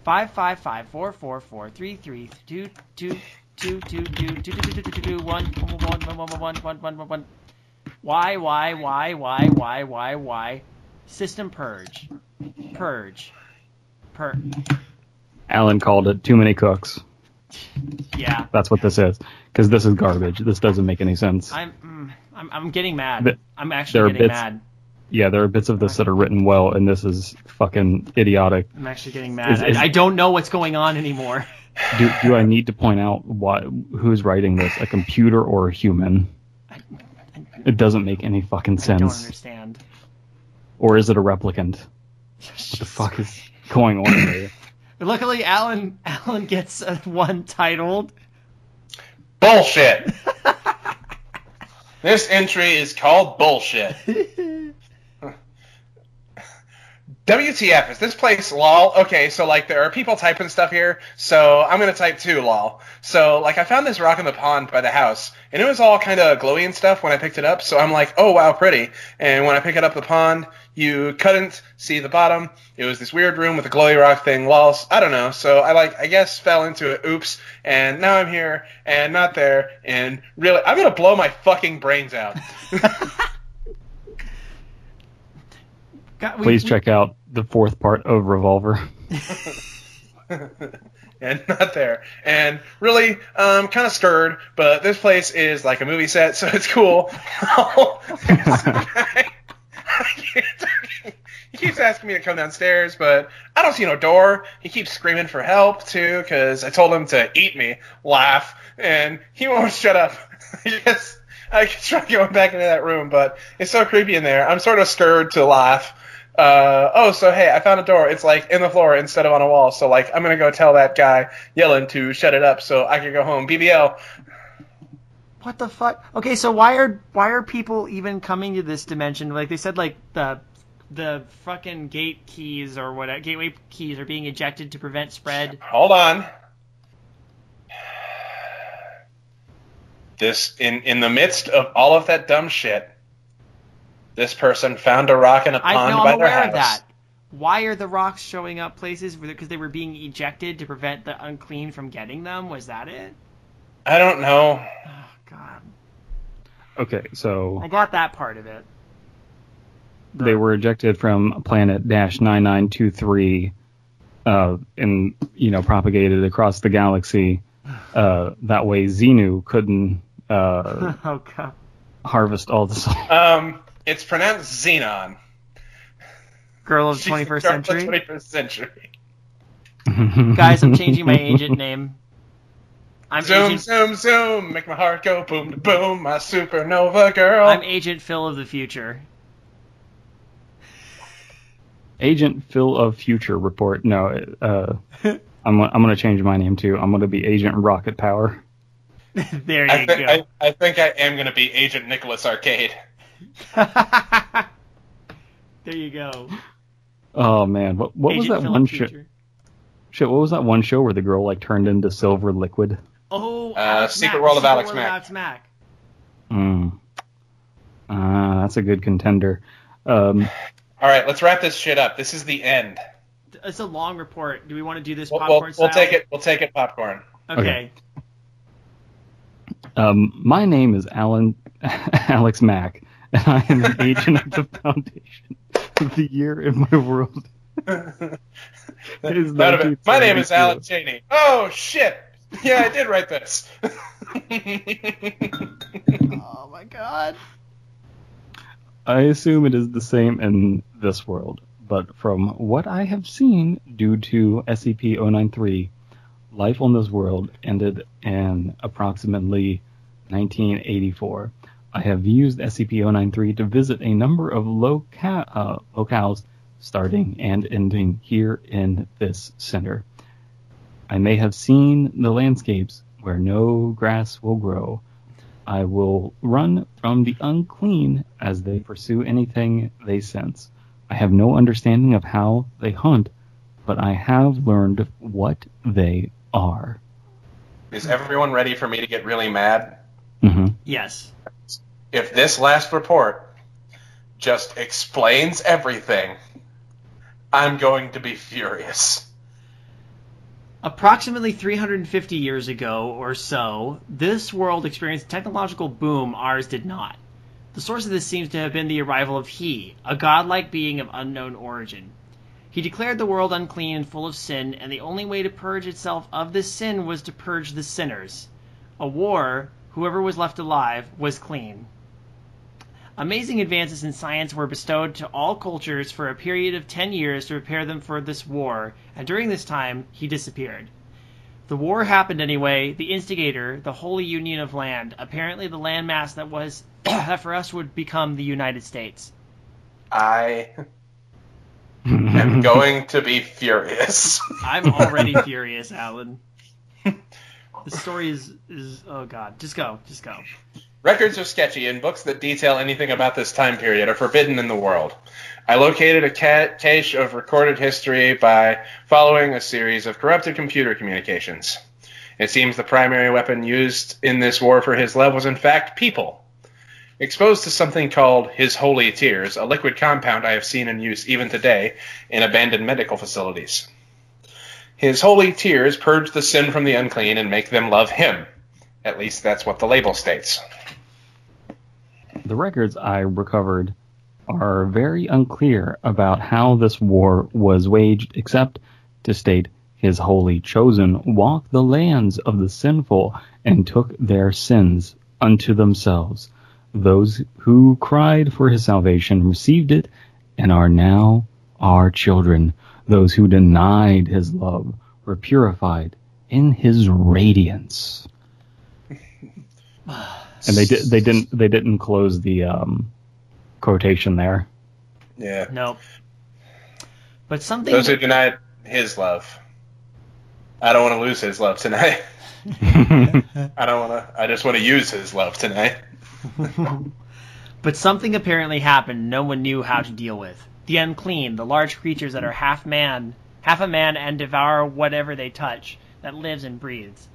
555-443-332-222-222-222-221-111-111-111. Why, why, why, why, why, why, why? System purge. Purge. Pur. Alan called it too many cooks. Yeah. That's what this is. Because this is garbage. This doesn't make any sense. I'm, mm, I'm, I'm getting mad. I'm actually getting bits- mad. Yeah, there are bits of this that are written well, and this is fucking idiotic. I'm actually getting mad. Is- is- I, I don't know what's going on anymore. Do, do I need to point out what who's writing this? A computer or a human? It doesn't make any fucking sense. I don't understand. Or is it a replicant? What the fuck is going on here? Luckily, Alan Alan gets uh, one titled. Bullshit. this entry is called bullshit. WTF is this place lol? Okay, so like there are people typing stuff here, so I'm gonna type too lol. So like I found this rock in the pond by the house, and it was all kind of glowy and stuff when I picked it up. So I'm like, oh wow, pretty. And when I pick it up the pond, you couldn't see the bottom. It was this weird room with a glowy rock thing. Lols. I don't know. So I like I guess fell into it. Oops. And now I'm here and not there. And really, I'm gonna blow my fucking brains out. God, we- Please we- check out the fourth part of Revolver. and not there. And really, um, kind of scared, but this place is like a movie set, so it's cool. he keeps asking me to come downstairs, but I don't see no door. He keeps screaming for help too, because I told him to eat me. Laugh, and he won't shut up. yes. I can try going back into that room, but it's so creepy in there. I'm sort of scared to laugh. Uh, oh, so hey, I found a door. It's like in the floor instead of on a wall. So like, I'm gonna go tell that guy yelling to shut it up so I can go home. BBL. What the fuck? Okay, so why are why are people even coming to this dimension? Like they said, like the the fucking gate keys or what gateway keys are being ejected to prevent spread. Hold on. This in in the midst of all of that dumb shit, this person found a rock in a pond know by I'm their aware house. of that. Why are the rocks showing up places because they were being ejected to prevent the unclean from getting them? Was that it? I don't know. Oh God, Okay, so I got that part of it. they were ejected from planet dash nine nine two three, uh, and you know propagated across the galaxy. Uh, that way, Xenu couldn't uh, oh God. harvest all the. Um, It's pronounced Xenon. Girl of She's the 21st girl of the century. 21st century. Guys, I'm changing my agent name. I'm Zoom, agent, zoom, zoom. Make my heart go boom, boom. My supernova girl. I'm Agent Phil of the future. Agent Phil of Future report. No, uh, I'm I'm gonna change my name too. I'm gonna be Agent Rocket Power. there you I, go. I, I think I am going to be Agent Nicholas Arcade. there you go. Oh man, what what was that Phil one show? Shit, what was that one show where the girl like turned into silver liquid? Oh, Uh, Secret Mack, World of Alex World Mack. Alex Mack. Mm. Uh, that's a good contender. Um, All right, let's wrap this shit up. This is the end. It's a long report. Do we want to do this We'll, popcorn we'll, we'll style? take it. We'll take it popcorn. Okay. Okay. um, my name is Alan Alex Mack, and I am an agent of the Foundation of the Year in my world. It is That would've my name is Alan Cheney. Oh shit! Yeah, I did write this. Oh my god. I assume it is the same in this world, but from what I have seen due to E SCP-093, life on this world ended in approximately 1984. I have used E SCP-093 to visit a number of loca- uh, locales starting and ending here in this center. I may have seen the landscapes where no grass will grow. I will run from the unclean as they pursue anything they sense. I have no understanding of how they hunt, but I have learned what they are. is everyone ready for me to get really mad? hmm Yes. If this last report just explains everything, I'm going to be furious. Approximately 350 years ago or so, this world experienced a technological boom ours did not. The source of this seems to have been the arrival of He, a godlike being of unknown origin. He declared the world unclean and full of sin, and the only way to purge itself of this sin was to purge the sinners. A war, whoever was left alive, was clean. Amazing advances in science were bestowed to all cultures for a period of 10 years to prepare them for this war, and during this time, he disappeared. The war happened anyway, the instigator, the Holy Union of Land, apparently the landmass that was that for us would become the United States. I am going to be furious. I'm already furious, Alan. The story is is oh god, just go, just go. Records are sketchy, and books that detail anything about this time period are forbidden in the world. I located a ca- cache of recorded history by following a series of corrupted computer communications. It seems the primary weapon used in this war for his love was in fact people. Exposed to something called his holy tears, a liquid compound I have seen in use even today in abandoned medical facilities. His holy tears purge the sin from the unclean and make them love him. At least that's what the label states. The records I recovered are very unclear about how this war was waged, except to state his holy chosen walked the lands of the sinful and took their sins unto themselves. Those who cried for his salvation received it and are now our children. Those who denied his love were purified in his radiance. And they did. They didn't. They didn't close the um, quotation there. Yeah. Nope. But something Those who denied his love. I don't want to lose his love tonight. I don't want to. I just want to use his love tonight. But something apparently happened no one knew how to deal with. The unclean, the large creatures that are half man, half a man and devour whatever they touch, that lives and breathes.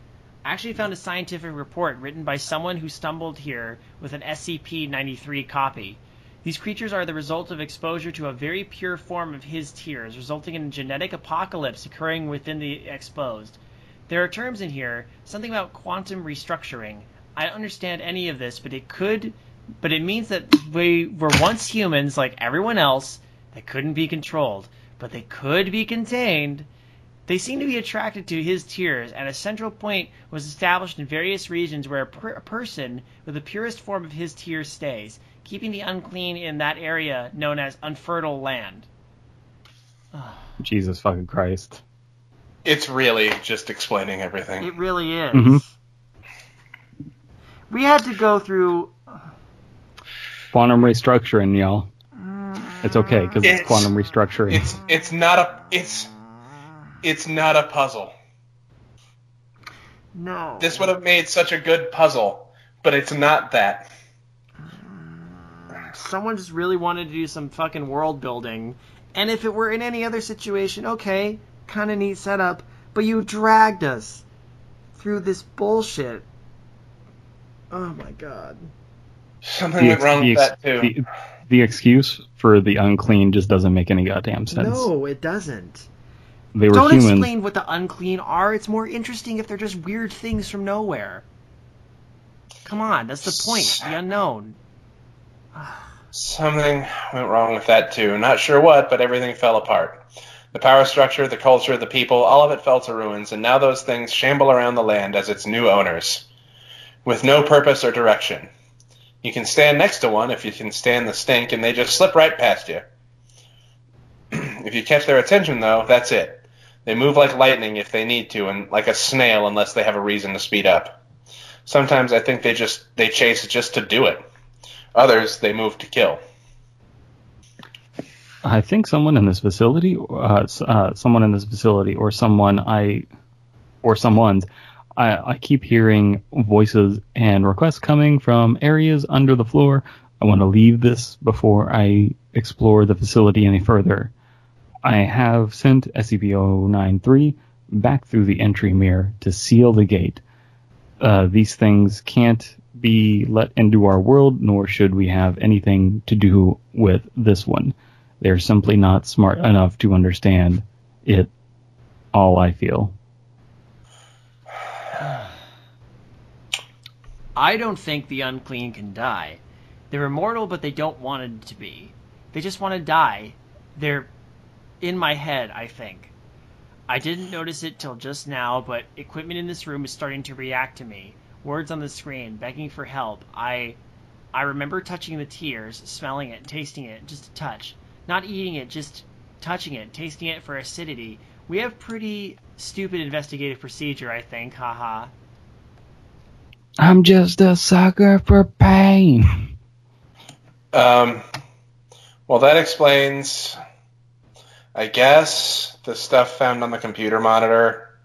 I actually found a scientific report written by someone who stumbled here with an SCP-93 copy. These creatures are the result of exposure to a very pure form of his tears, resulting in a genetic apocalypse occurring within the exposed. There are terms in here, something about quantum restructuring. I don't understand any of this, but it could but it means that we were once humans like everyone else that couldn't be controlled, but they could be contained. They seem to be attracted to his tears, and a central point was established in various regions where a, per- a person with the purest form of his tears stays. keeping the unclean in that area known as unfertile land. Jesus fucking Christ. It's really just explaining everything. It really is. Mhm. We had to go through. Quantum restructuring, y'all. It's okay because it's, It's- quantum restructuring. It's it's not a it's it's not a puzzle. No. This would have made such a good puzzle, but it's not that. Someone just really wanted to do some fucking world building. And if it were in any other situation, okay, kind of neat setup. But you dragged us through this bullshit. Oh my god. Something went wrong with that too. the, the excuse for the unclean just doesn't make any goddamn sense. No, it doesn't. They were Don't humans. explain what the unclean are. It's more interesting if they're just weird things from nowhere. Come on, that's the point. The unknown. Something went wrong with that too. Not sure what, but everything fell apart. The power structure, the culture, the people, all of it fell to ruins, and now those things shamble around the land as its new owners, with no purpose or direction. You can stand next to one if you can stand the stink, and they just slip right past you. if you catch their attention, though, that's it. They move like lightning if they need to, and like a snail unless they have a reason to speed up. Sometimes I think they just they chase just to do it. Others they move to kill. I think someone in this facility, uh, uh, someone in this facility, or someone I, or someone's, I, I keep hearing voices and requests coming from areas under the floor. I want to leave this before I explore the facility any further. I have sent SCP-093 back through the entry mirror to seal the gate. Uh, these things can't be let into our world, nor should we have anything to do with this one. They're simply not smart enough to understand it. All I feel. I don't think the unclean can die. They're immortal, but they don't want it to be. They just want to die. They're in my head, I think. I didn't notice it till just now, but equipment in this room is starting to react to me. Words on the screen, begging for help. I I remember touching the tears, smelling it, tasting it, just a touch. Not eating it, just touching it, tasting it for acidity. We have pretty stupid investigative procedure, I think, haha. I'm just a sucker for pain. Um, well, that explains, I guess, the stuff found on the computer monitor.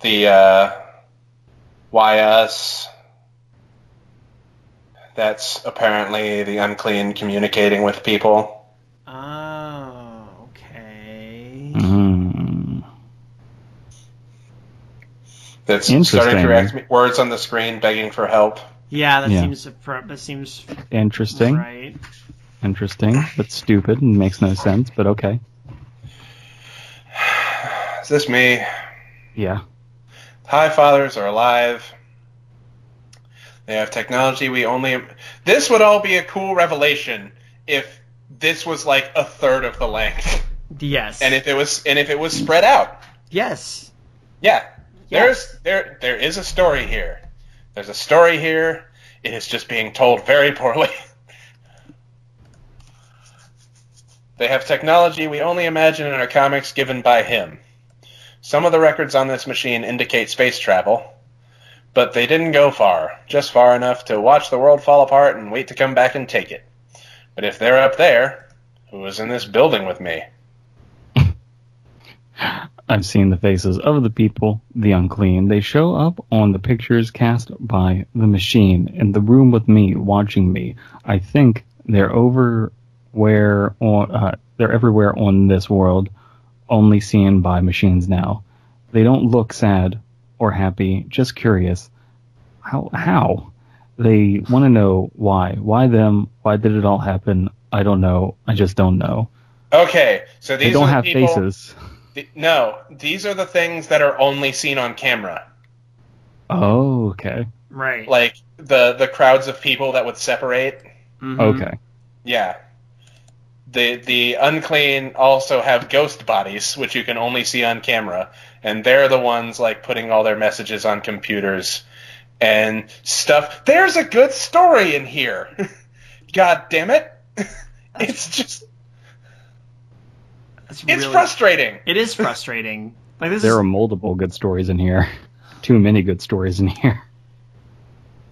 The uh, why us. That's apparently the unclean communicating with people. Oh, okay. Mm. That's Interesting. starting to react to. Words on the screen begging for help. Yeah, that Yeah. seems that seems Interesting. right. Interesting, but stupid and makes no sense, but okay. Is this me? Yeah. High Fathers are alive. They have technology we only. This would all be a cool revelation if this was like a third of the length, Yes. and if it was, and if it was spread out. yes. Yeah, Yeah. there's there there is a story here. There's a story here. It is just being told very poorly. they have technology we only imagine in our comics given by him. Some of the records on this machine indicate space travel, but they didn't go far, just far enough to watch the world fall apart and wait to come back and take it. But if they're up there, who was in this building with me? I've seen the faces of the people, the unclean. They show up on the pictures cast by the machine in the room with me, watching me. I think they're over where on uh, they're everywhere on this world, only seen by machines now. They don't look sad or happy, just curious. How how? They want to know why. Why them? Why did it all happen? I don't know. I just don't know. Okay, so these They don't are the have people, faces. Th- No, these are the things that are only seen on camera. Oh, okay. Right. Like the the crowds of people that would separate. Mhm. Okay. Yeah. The the unclean also have ghost bodies, which you can only see on camera, and they're the ones like putting all their messages on computers and stuff. There's a good story in here. God damn it! it's just That's it's really, frustrating. It is frustrating. Like this There is, are multiple good stories in here. Too many good stories in here.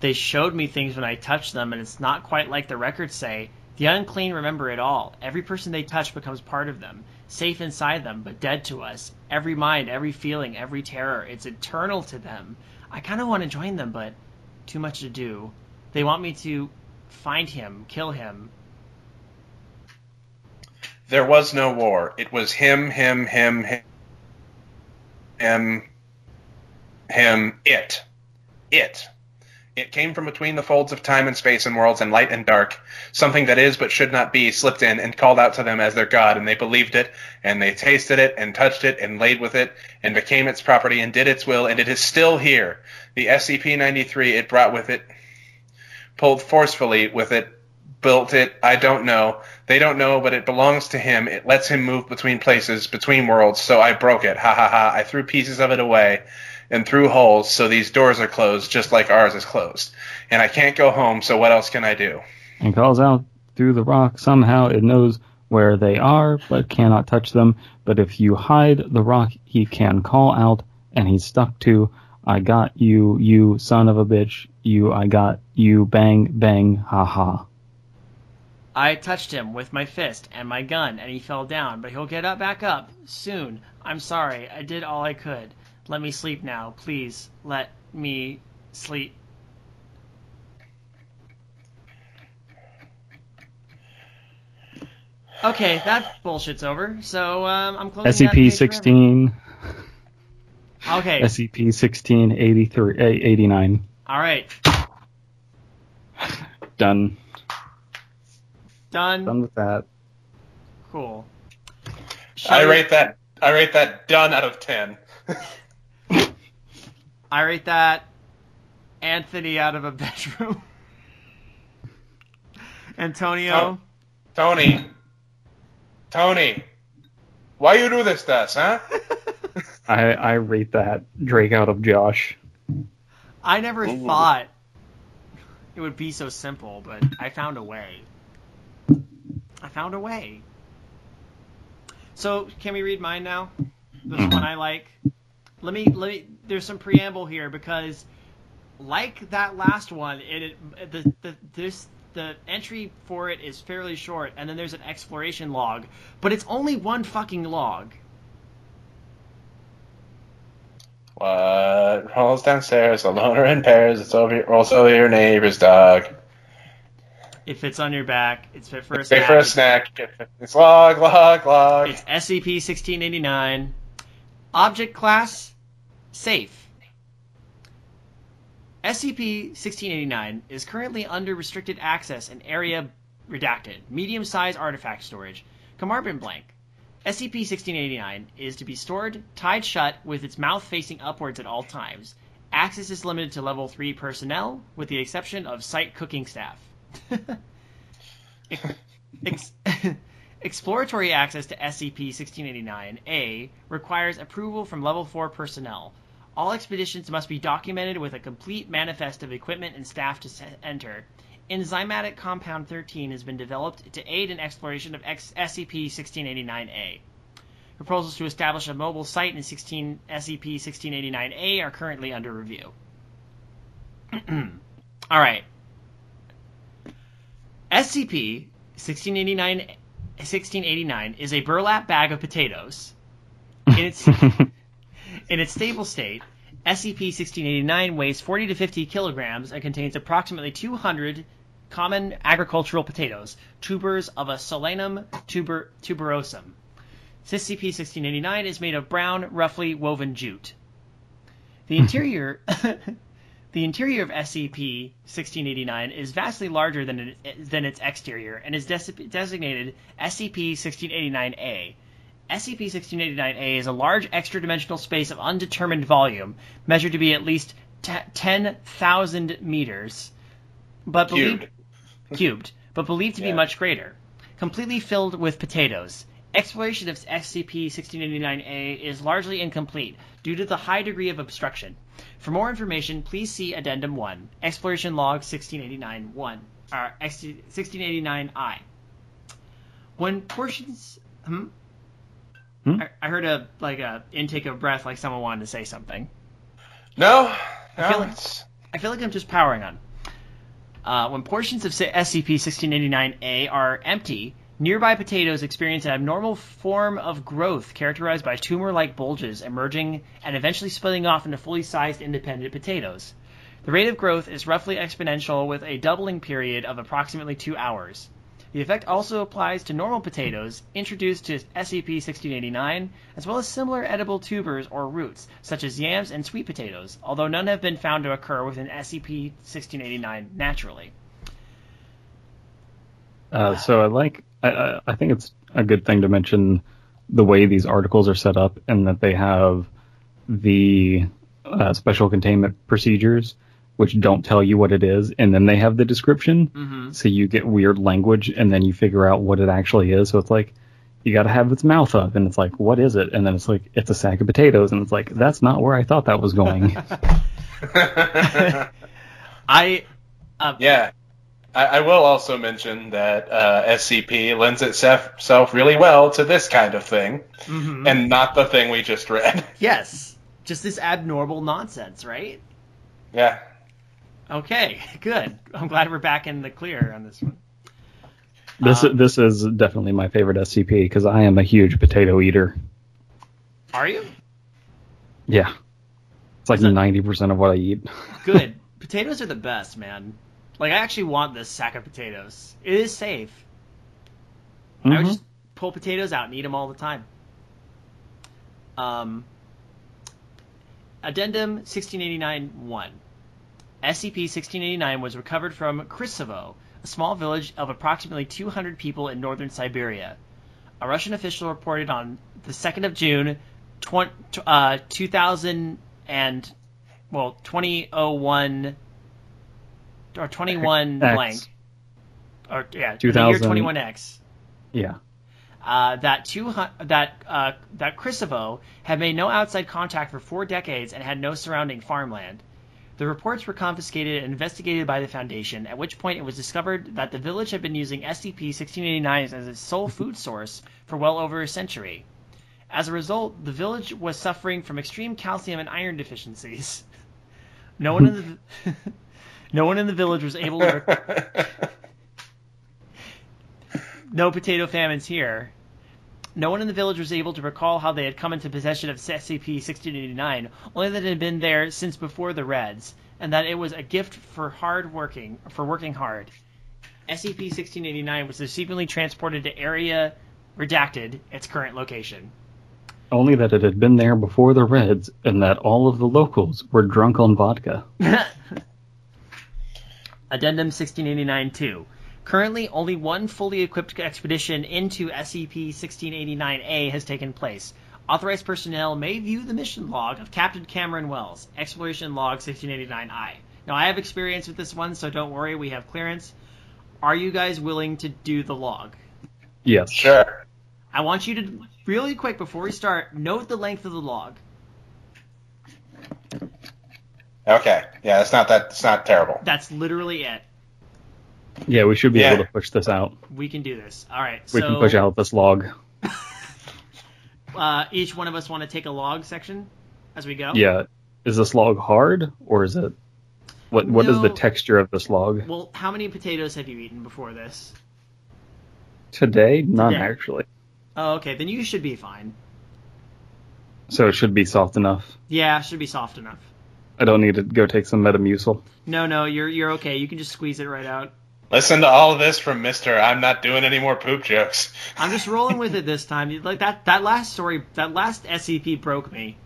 they showed me things when I touched them, and it's not quite like the records say. The unclean remember it all. Every person they touch becomes part of them, safe inside them, but dead to us. Every mind, every feeling, every terror, it's eternal to them. I kind of want to join them, but too much to do. They want me to find him, kill him. There was no war. It was him, him, him, him, him, him, it. It. It came from between the folds of time and space and worlds and light and dark. Something that is but should not be slipped in and called out to them as their god, and they believed it, and they tasted it, and touched it, and laid with it, and became its property, and did its will, and it is still here. The SCP-93 it brought with it, pulled forcefully with it, built it, I don't know. They don't know, but it belongs to him. It lets him move between places, between worlds, so I broke it. Ha ha ha. I threw pieces of it away and through holes, so these doors are closed, just like ours is closed. And I can't go home, so what else can I do? And calls out through the rock. Somehow it knows where they are, but cannot touch them. But if you hide the rock, he can call out, and he's stuck to, I got you, you son of a bitch, you, I got you, bang, bang, ha ha. I touched him with my fist and my gun, and he fell down, but he'll get up back up soon. I'm sorry. I did all I could. Let me sleep now, please. Let me sleep. Okay, that bullshit's over. So um, I'm closing that page forever. SCP-16, Okay, SCP-1683, eh, 89. all right, Done. done. Done with that. Cool. I Shudder- rate that. I rate that done out of ten. I rate that Anthony out of a bedroom. Antonio. Oh. Tony. Tony. Why you do this to us, huh? I, I rate that Drake out of Josh. I never Ooh. thought it would be so simple, but I found a way. I found a way. So, can we read mine now? This one I like. Let me let me. There's some preamble here because, like that last one, it, it the the this the entry for it is fairly short, and then there's an exploration log, but it's only one fucking log. What rolls downstairs alone or in pairs? It's over. Rolls over your neighbor's dog. It fits on your back. It's fit for a It's snack. for a snack. It's log, log, log. It's SCP-1689. Object class safe. SCP-1689 is currently under restricted access and area redacted. Medium-sized artifact storage. Compartment blank. SCP-1689 is to be stored tied shut with its mouth facing upwards at all times. Access is limited to level 3 personnel, with the exception of site cooking staff. Ex- exploratory access to SCP-1689-A requires approval from Level 4 personnel. All expeditions must be documented with a complete manifest of equipment and staff to enter. Enzymatic Compound 13 has been developed to aid in exploration of SCP-1689-A. Proposals to establish a mobile site in 16 SCP-1689-A are currently under review. All right. SCP 1689 1689 is a burlap bag of potatoes. In its in its stable state, SCP-1689 weighs 40 to 50 kilograms and contains approximately 200 common agricultural potatoes, tubers of a Solanum tuber, tuberosum. SCP-1689 is made of brown, roughly woven jute. The hmm. interior The interior of SCP-1689 is vastly larger than, it, than its exterior and is des- designated SCP-1689-A. SCP-1689-A is a large extra-dimensional space of undetermined volume, measured to be at least t- 10,000 meters, but believed Cubed. cubed, but believed to be much greater, completely filled with potatoes. Exploration of SCP-1689-A is largely incomplete due to the high degree of obstruction. For more information, please see Addendum 1, Exploration Log 1689-1. or 1689I. When portions, hmm? Hmm? I, I heard a like a intake of breath, like someone wanted to say something. No, I feel like- it's- I feel like I'm just powering on. Uh, when portions of SCP-1689A are empty, nearby potatoes experience an abnormal form of growth characterized by tumor-like bulges emerging and eventually splitting off into fully sized independent potatoes. The rate of growth is roughly exponential with a doubling period of approximately two hours. The effect also applies to normal potatoes introduced to SCP-1689, as well as similar edible tubers or roots, such as yams and sweet potatoes, although none have been found to occur within SCP-1689 naturally. Uh, so I like. I, I, think it's a good thing to mention the way these articles are set up, and that they have the uh, special containment procedures, which don't tell you what it is, and then they have the description, Mm-hmm. so you get weird language, and then you figure out what it actually is. So it's like you got to have its mouth up, and it's like, what is it? And then it's like it's a sack of potatoes, and it's like that's not where I thought that was going. I uh, yeah. I, I will also mention that uh, SCP lends itself itself really well to this kind of thing, mhm. and not the thing we just read. yes, just this abnormal nonsense, right? Yeah. Okay, good. I'm glad we're back in the clear on this one. this Um, this is definitely my favorite SCP because I am a huge potato eater. Are you? Yeah. It's like ninety percent of what I eat. Good. potatoes are the best, man. Like I actually want this sack of potatoes. It is safe. I would Mhm. just pull potatoes out and eat them all the time. Um, Addendum 1689-1. SCP-1689 was recovered from Krisovo, a small village of approximately 200 people in northern Siberia. A Russian official reported on the 2nd of June, tw- uh, 2000 and well 2001 or 21 X. blank or yeah the year 2000. 21x Yeah. uh, that two that uh, that Krisovo had made no outside contact for four decades and had no surrounding farmland. The reports were confiscated and investigated by the Foundation, at which point it was discovered that the village had been using SCP-1689 as its sole food source for well over a century. As a result, the village was suffering from extreme calcium and iron deficiencies. No one in the no one in the village was able to no potato famines here. No one in the village was able to recall how they had come into possession of SCP-1689, only that it had been there since before the Reds, and that it was a gift for hard working for working hard. SCP-1689 was subsequently transported to Area Redacted, its current location. Only that it had been there before the Reds, and that all of the locals were drunk on vodka. Addendum 1689-2. Currently, only one fully equipped expedition into SCP-1689-A has taken place. Authorized personnel may view the mission log of Captain Cameron Wells, Exploration Log 1689-I. Now, I have experience with this one, so don't worry, we have clearance. Are you guys willing to do the log? Yes. Sure. I want you to, really quick before we start, note the length of the log. Okay. Yeah, it's not that. It's not terrible. That's literally it. Yeah, we should be Yeah. able to push this out. We can do this. All right. We so, can push out this log. Uh, each one of us want to take a log section as we go. Yeah. Is this log hard, or is it? What What is the texture of this log? Well, how many potatoes have you eaten before this? Today, none Today. actually. Oh, okay. Then you should be fine. So it should be soft enough. Yeah, it should be soft enough. I don't need to go take some Metamucil. No, no, you're you're okay. You can just squeeze it right out. Listen to all of this from Mister. I'm not doing any more poop jokes. I'm just rolling with it this time. Like that that last story, that last SCP broke me.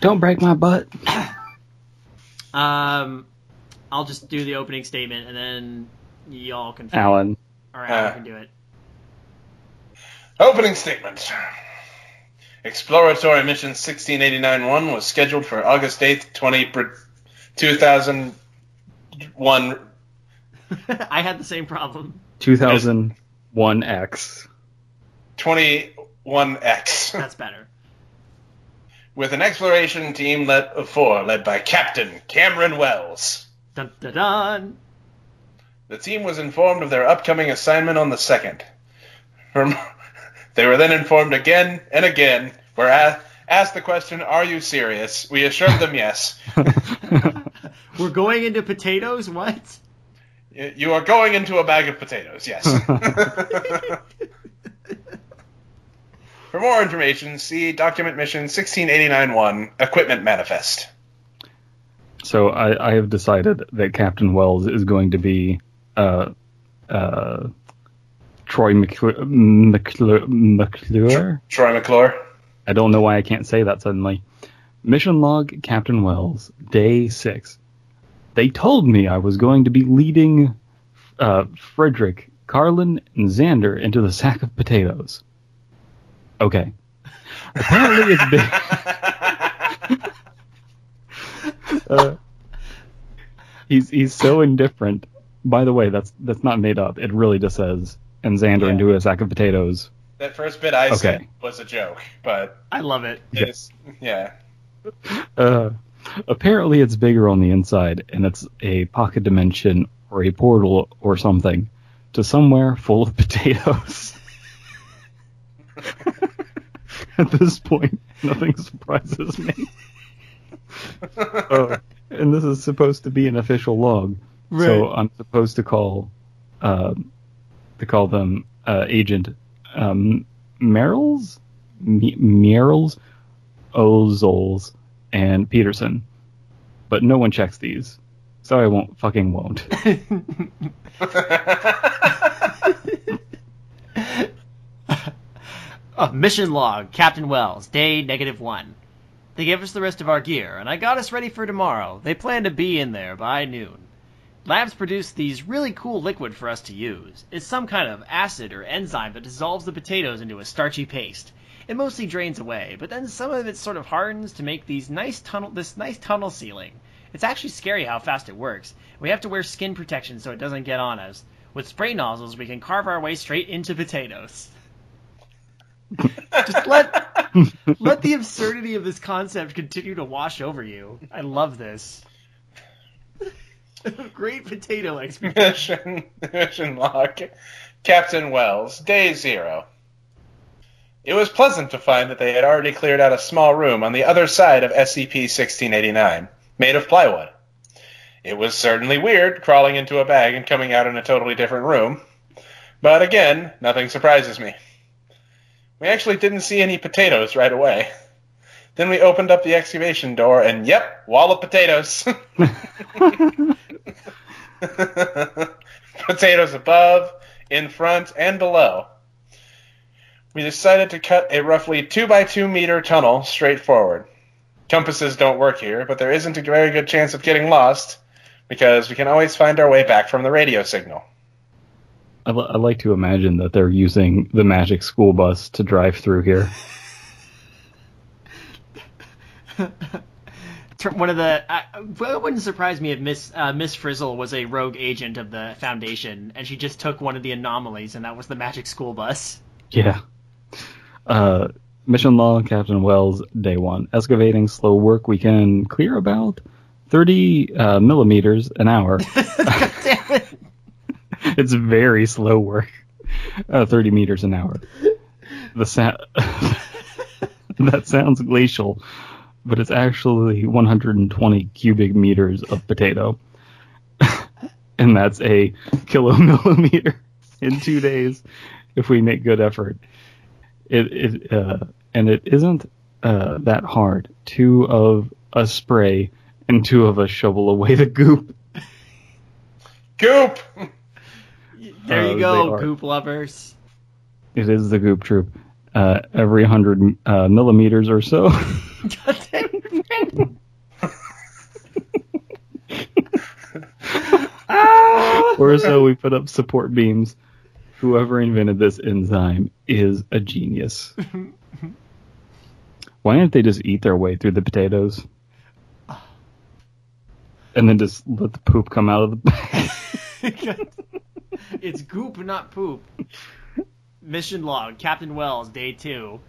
Don't break my butt. um, I'll just do the opening statement and then y'all can. Alan. All right, I uh. can do it. Opening statement. Exploratory Mission 1689-1 was scheduled for August 8th, 20, 2000 one. I had the same problem. 2001X. 21X. That's better. With an exploration team led, of four, led by Captain Cameron Wells. Dun, dun, dun. The team was informed of their upcoming assignment on the 2nd. They were then informed again and again, were asked the question, Are you serious? We assured them yes. We're going into potatoes. What? You are going into a bag of potatoes. Yes. For more information, see Document Mission 1689-1 Equipment Manifest. So I, I have decided that Captain Wells is going to be uh, uh, Troy McClure, McClure, McClure. Troy McClure. I don't know why I can't say that suddenly. Mission log, Captain Wells, day six. They told me I was going to be leading uh, Frederick, Carlin, and Xander into the sack of potatoes. Okay. Apparently it's big. uh, he's he's so indifferent. By the way, that's that's not made up. It really just says and Xander Yeah. into a sack of potatoes. that first bit I said was a joke, but I love it. it's yeah. Uh, apparently, it's bigger on the inside, and it's a pocket dimension or a portal or something to somewhere full of potatoes. At this point, nothing surprises me. Uh, and this is supposed to be an official log, so I'm supposed to call, uh, to call them uh, Agent um, Merrills, Me- Merrills, Ozols, and Peterson. But no one checks these, so I won't fucking won't. Oh, mission log, Captain Wells, day negative one. They gave us the rest of our gear, and I got us ready for tomorrow. They plan to be in there by noon. Labs produced these really cool liquid for us to use. It's some kind of acid or enzyme that dissolves the potatoes into a starchy paste. It mostly drains away, but then some of it sort of hardens to make these nice tunnel this nice tunnel sealing. It's actually scary how fast it works. We have to wear skin protection so it doesn't get on us. With spray nozzles, we can carve our way straight into potatoes. Just let let the absurdity of this concept continue to wash over you. I love this. Great potato experience. mission, mission log. Captain Wells, day zero. It was pleasant to find that they had already cleared out a small room on the other side of SCP-1689, made of plywood. It was certainly weird crawling into a bag and coming out in a totally different room, but again, nothing surprises me. We actually didn't see any potatoes right away. Then we opened up the excavation door, and yep, wall of potatoes. Potatoes above, in front, and below. We decided to cut a roughly 2 by 2 meter tunnel straight forward. Compasses don't work here, but there isn't a very good chance of getting lost because we can always find our way back from the radio signal. I, like to imagine that they're using the magic school bus to drive through here. One of the uh, well, it wouldn't surprise me if Miss uh, Miss Frizzle was a rogue agent of the Foundation, and she just took one of the anomalies, and that was the magic school bus. Yeah. Uh, mission log, Captain Wells, day one. Excavating, slow work. We can clear about 30 uh, millimeters an hour. It! it's very slow work. Uh, 30 meters an hour. The sa- that sounds glacial, but it's actually 120 cubic meters of potato. and that's a kilomillimeter in two days if we make good effort. It, it uh, and it isn't uh, that hard. Two of a spray and two of us shovel away the goop. Goop! There Uh, you they go, goop lovers. It is the goop troop. Uh, every hundred uh, millimeters or so. God damn it. or so we put up support beams. Whoever invented this enzyme is a genius. Why don't they just eat their way through the potatoes? And then just let the poop come out of the bag. it's goop, not poop. Mission log, Captain Wells, day two.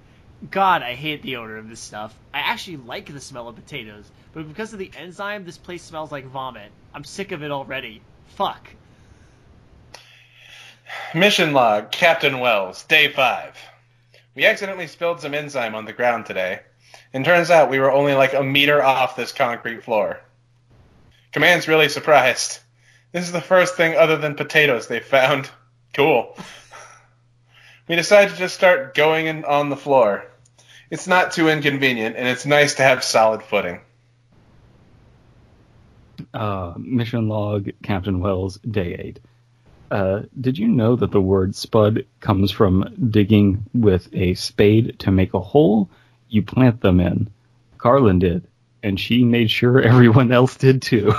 God, I hate the odor of this stuff. I actually like the smell of potatoes, but because of the enzyme, this place smells like vomit. I'm sick of it already. Fuck. Mission log, Captain Wells, day five. We accidentally spilled some enzyme on the ground today, and turns out we were only like a meter off this concrete floor. Command's really surprised. This is the first thing other than potatoes they found. Cool. We decided to just start going in on the floor. It's not too inconvenient, and it's nice to have solid footing. Uh, mission log, Captain Wells, day eight. Uh, did you know that the word spud comes from digging with a spade to make a hole you plant them in? Carlin did, and she made sure everyone else did too.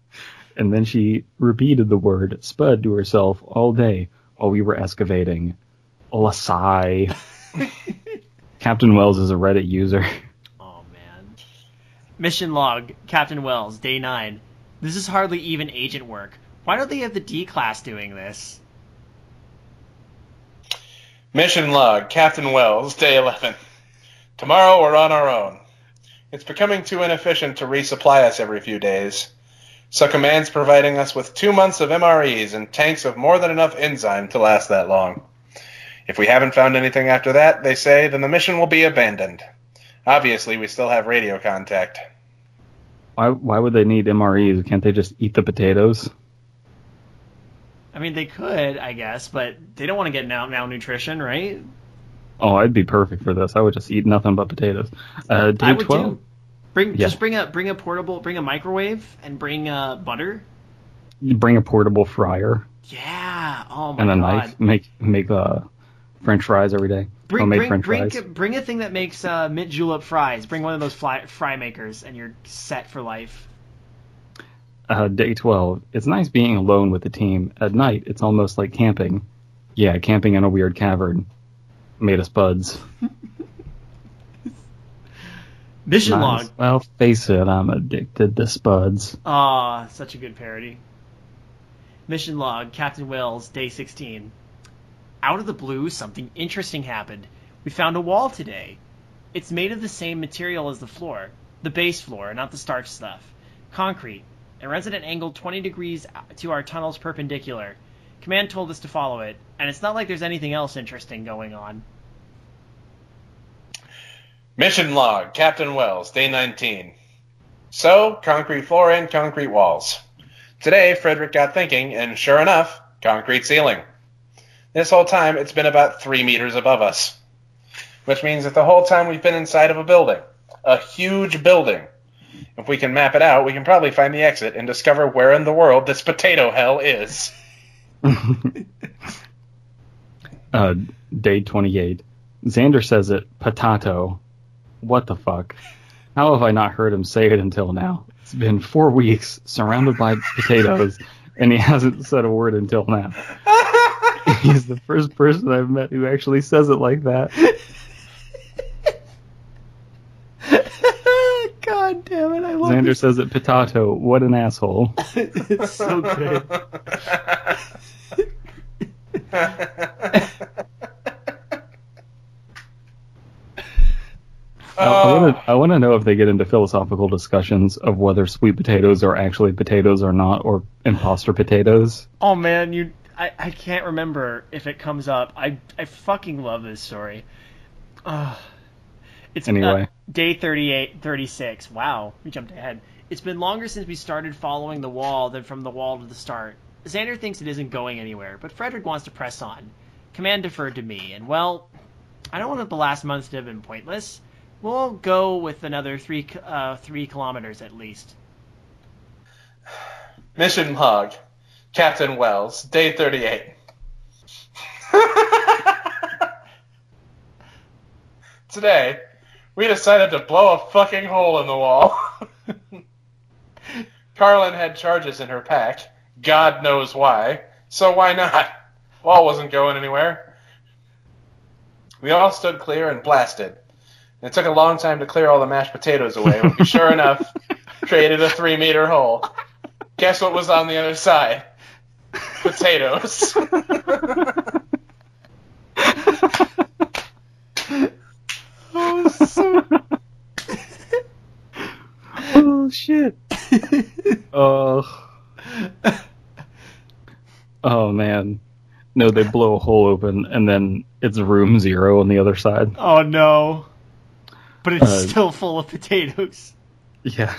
and then she repeated the word spud to herself all day while we were excavating. Lasai. Captain Wells is a Reddit user. Oh man. Mission log, Captain Wells, day nine. This is hardly even agent work. Why don't they have the D class doing this? Mission log, Captain Wells, day 11. Tomorrow we're on our own. It's becoming too inefficient to resupply us every few days. So Command's providing us with two months of MREs and tanks of more than enough enzyme to last that long. If we haven't found anything after that, they say, then the mission will be abandoned. Obviously, we still have radio contact. Why, why would they need MREs? Can't they just eat the potatoes? I mean, they could, I guess, but they don't want to get mal- malnutrition, right? Oh, I'd be perfect for this. I would just eat nothing but potatoes. Uh, day 12. too. Bring Yeah. just bring a bring a portable, bring a microwave, and bring uh, butter. You bring a portable fryer Yeah. Oh my and a god. knife. Make make uh, French fries every day. Bring Homemade bring French bring, fries. bring a thing that makes uh, mint julep fries. Bring one of those fly, fry makers, and you're set for life. Uh, day 12. It's nice being alone with the team. At night, it's almost like camping. Yeah, camping in a weird cavern. Made us buds. Mission Nice. log. Well, face it, I'm addicted to spuds. Ah, such a good parody. Mission log, Captain Wells, day 16. Out of the blue, something interesting happened. We found a wall today. It's made of the same material as the floor, the base floor, not the starch stuff. Concrete. It runs at an angle 20 degrees to our tunnel's perpendicular. Command told us to follow it, and it's not like there's anything else interesting going on. Mission log, Captain Wells, day 19. So, concrete floor and concrete walls. Today, Frederick got thinking, and sure enough, concrete ceiling. This whole time, it's been about three meters above us. Which means that the whole time we've been inside of a building. A huge building. If we can map it out, we can probably find the exit and discover where in the world this potato hell is. uh, day 28. Xander says it, potato. What the fuck? How have I not heard him say it until now? It's been four weeks, surrounded by potatoes, and he hasn't said a word until now. He's the first person I've met who actually says it like that. God damn it, I love Xander this. says it, potato. What an asshole. it's so good. I- I want to I want to know if they get into philosophical discussions of whether sweet potatoes are actually potatoes or not, or imposter potatoes. Oh man, you I, I can't remember if it comes up. I I fucking love this story. Uh, it's uh, Anyway. Day 38 36. Wow, we jumped ahead. It's been longer since we started following the wall than from the wall to the start. Xander thinks it isn't going anywhere, but Frederick wants to press on. Command deferred to me, and well, I don't want the last months to have been pointless. We'll go with another three uh, three kilometers at least. Mission log, Captain Wells, day 38. Today, we decided to blow a fucking hole in the wall. Carlin had charges in her pack. God knows why. So why not? Wall wasn't going anywhere. We all stood clear and blasted. It took a long time to clear all the mashed potatoes away, but we sure enough created a three meter hole. Guess what was on the other side? Potatoes. Potatoes. oh shit. Oh. Oh man. No, they blow a hole open and then it's room zero on the other side. oh no. But it's Uh, still full of potatoes. Yeah.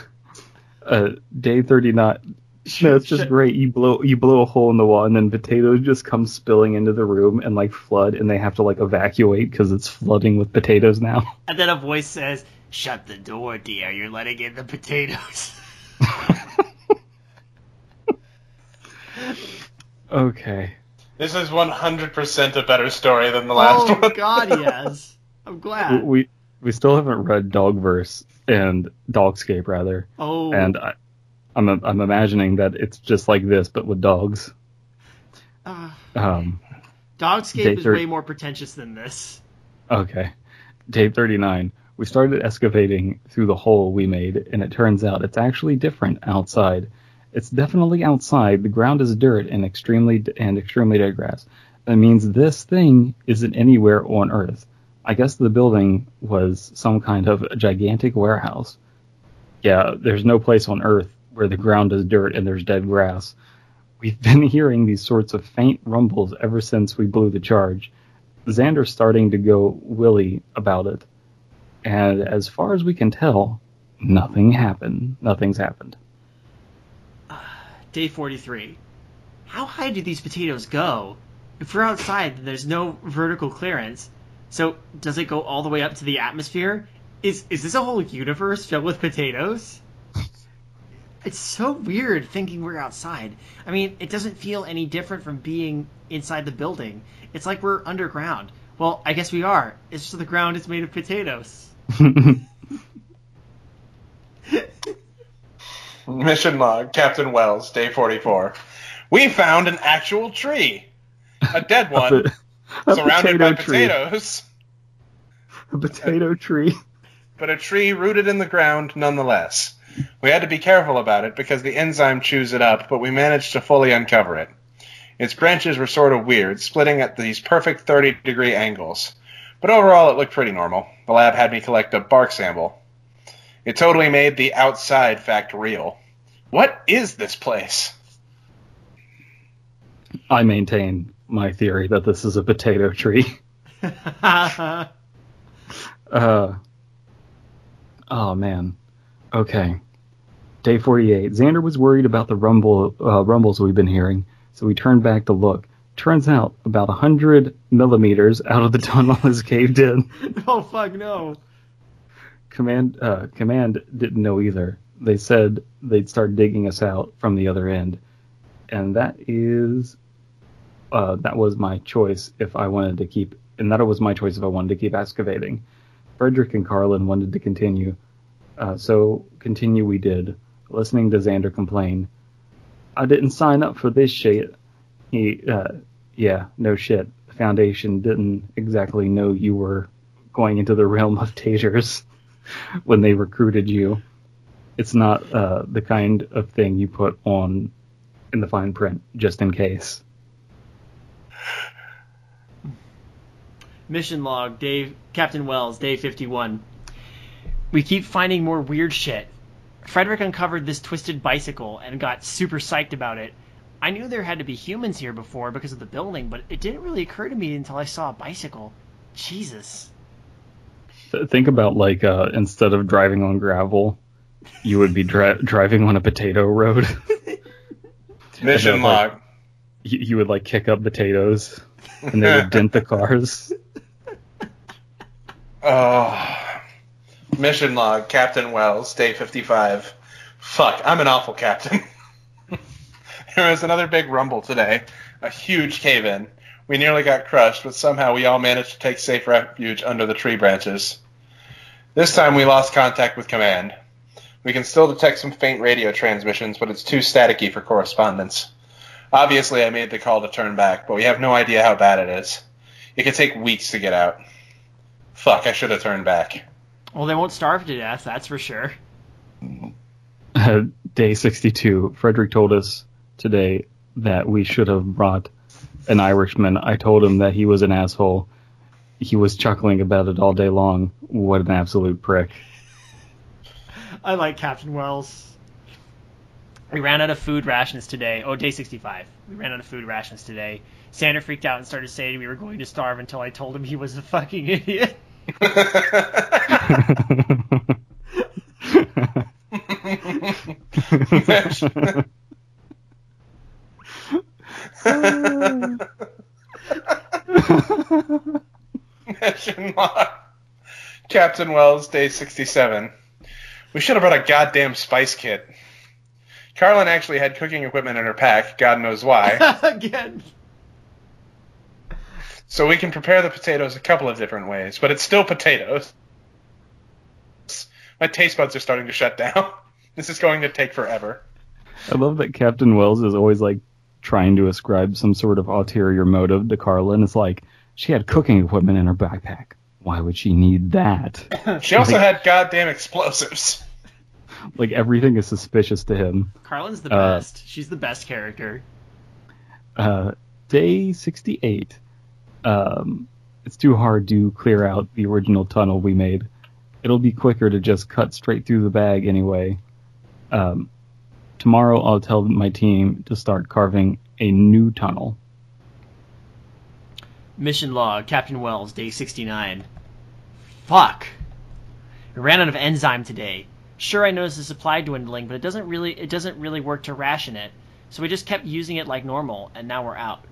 Uh, day 39. No, it's just great. You blow you blow a hole in the wall and then potatoes just come spilling into the room and like flood and they have to like evacuate because it's flooding with potatoes now. And then a voice says, "Shut the door, dear. You're letting in the potatoes." okay. This is 100% a better story than the last oh one. God, yes. I'm glad. we we still haven't read Dogverse and Dogscape rather. Oh, and I, I'm I'm imagining that it's just like this, but with dogs. uh, Um, Dogscape is thir- way more pretentious than this. okay, day 39. We started excavating through the hole we made, and it turns out it's actually different outside. It's definitely outside. The ground is dirt and extremely and extremely dead grass. That means this thing isn't anywhere on Earth. I guess the building was some kind of gigantic warehouse. Yeah, there's no place on Earth where the ground is dirt and there's dead grass. We've been hearing these sorts of faint rumbles ever since we blew the charge. Xander's starting to go willy about it. And as far as we can tell, nothing happened. Nothing's happened. Day 43. How high do these potatoes go? If we're outside, there's no vertical clearance. So, does it go all the way up to the atmosphere? Is is this a whole universe filled with potatoes? It's so weird thinking we're outside. I mean, it doesn't feel any different from being inside the building. It's like we're underground. Well, I guess we are. It's just the ground is made of potatoes. Mission log, Captain Wells, day 44. We found an actual tree. A dead one, a surrounded by tree. potatoes, A potato tree. but a tree rooted in the ground nonetheless. We had to be careful about it because the enzyme chews it up, but we managed to fully uncover it. Its branches were sort of weird, splitting at these perfect 30 degree angles. But overall, it looked pretty normal. The lab had me collect a bark sample. It totally made the outside fact real. What is this place? I maintain my theory that this is a potato tree. Uh, oh man. Okay. Day 48. Xander was worried about the rumble uh, rumbles we've been hearing, so we turned back to look. Turns out about 100 millimeters out of the tunnel is caved in. oh fuck no. Command uh, Command didn't know either. They said they'd start digging us out from the other end, and that is uh, that was my choice if I wanted to keep, and that was my choice if I wanted to keep excavating. Frederick and Carlin wanted to continue, uh, so continue we did. Listening to Xander complain, I didn't sign up for this shit. He, uh, yeah, no shit. The Foundation didn't exactly know you were going into the realm of taters when they recruited you. It's not uh, the kind of thing you put on in the fine print just in case. Mission log, Dave, Captain Wells, day 51. We keep finding more weird shit. Frederick uncovered this twisted bicycle and got super psyched about it. I knew there had to be humans here before because of the building, but it didn't really occur to me until I saw a bicycle. Jesus. Think about like uh, instead of driving on gravel, you would be dri- driving on a potato road. Mission And then, like, you, you would like kick up potatoes, and they would dent the cars. Oh. Mission log, Captain Wells, day 55. Fuck, I'm an awful captain. there was another big rumble today. A huge cave in. We nearly got crushed, but somehow we all managed to take safe refuge under the tree branches. This time we lost contact with command. We can still detect some faint radio transmissions, but it's too staticky for correspondence. Obviously, I made the call to turn back, but we have no idea how bad it is. It could take weeks to get out. Fuck, I should have turned back. Well, they won't starve to death, that's for sure. Uh, day 62, Frederick told us today that we should have brought an Irishman. I told him that he was an asshole, he was chuckling about it all day long. What an absolute prick. I like Captain Wells. We ran out of food rations today. Oh, day 65. We ran out of food rations today. Xander freaked out and started saying we were going to starve until I told him he was a fucking idiot. Log. Captain Wells, day 67. We should have brought a goddamn spice kit. Carlin actually had cooking equipment in her pack, God knows why, Again. So we can prepare the potatoes a couple of different ways, but it's still potatoes. My taste buds are starting to shut down. This is going to take forever. I love that Captain Wells is always like trying to ascribe some sort of ulterior motive to Carlin. It's like she had cooking equipment in her backpack. Why would she need that? She also had goddamn explosives. like everything is suspicious to him. Carlin's the Uh, best. She's the best character. Uh, day 68. Um, it's too hard to clear out the original tunnel we made. It'll be quicker to just cut straight through the bag anyway. Um, tomorrow I'll tell my team to start carving a new tunnel. Mission log, Captain Wells, day 69. Fuck. We ran out of enzyme today. Sure, I noticed the supply dwindling, but it doesn't really it doesn't really work to ration it. So we just kept using it like normal, and now we're out.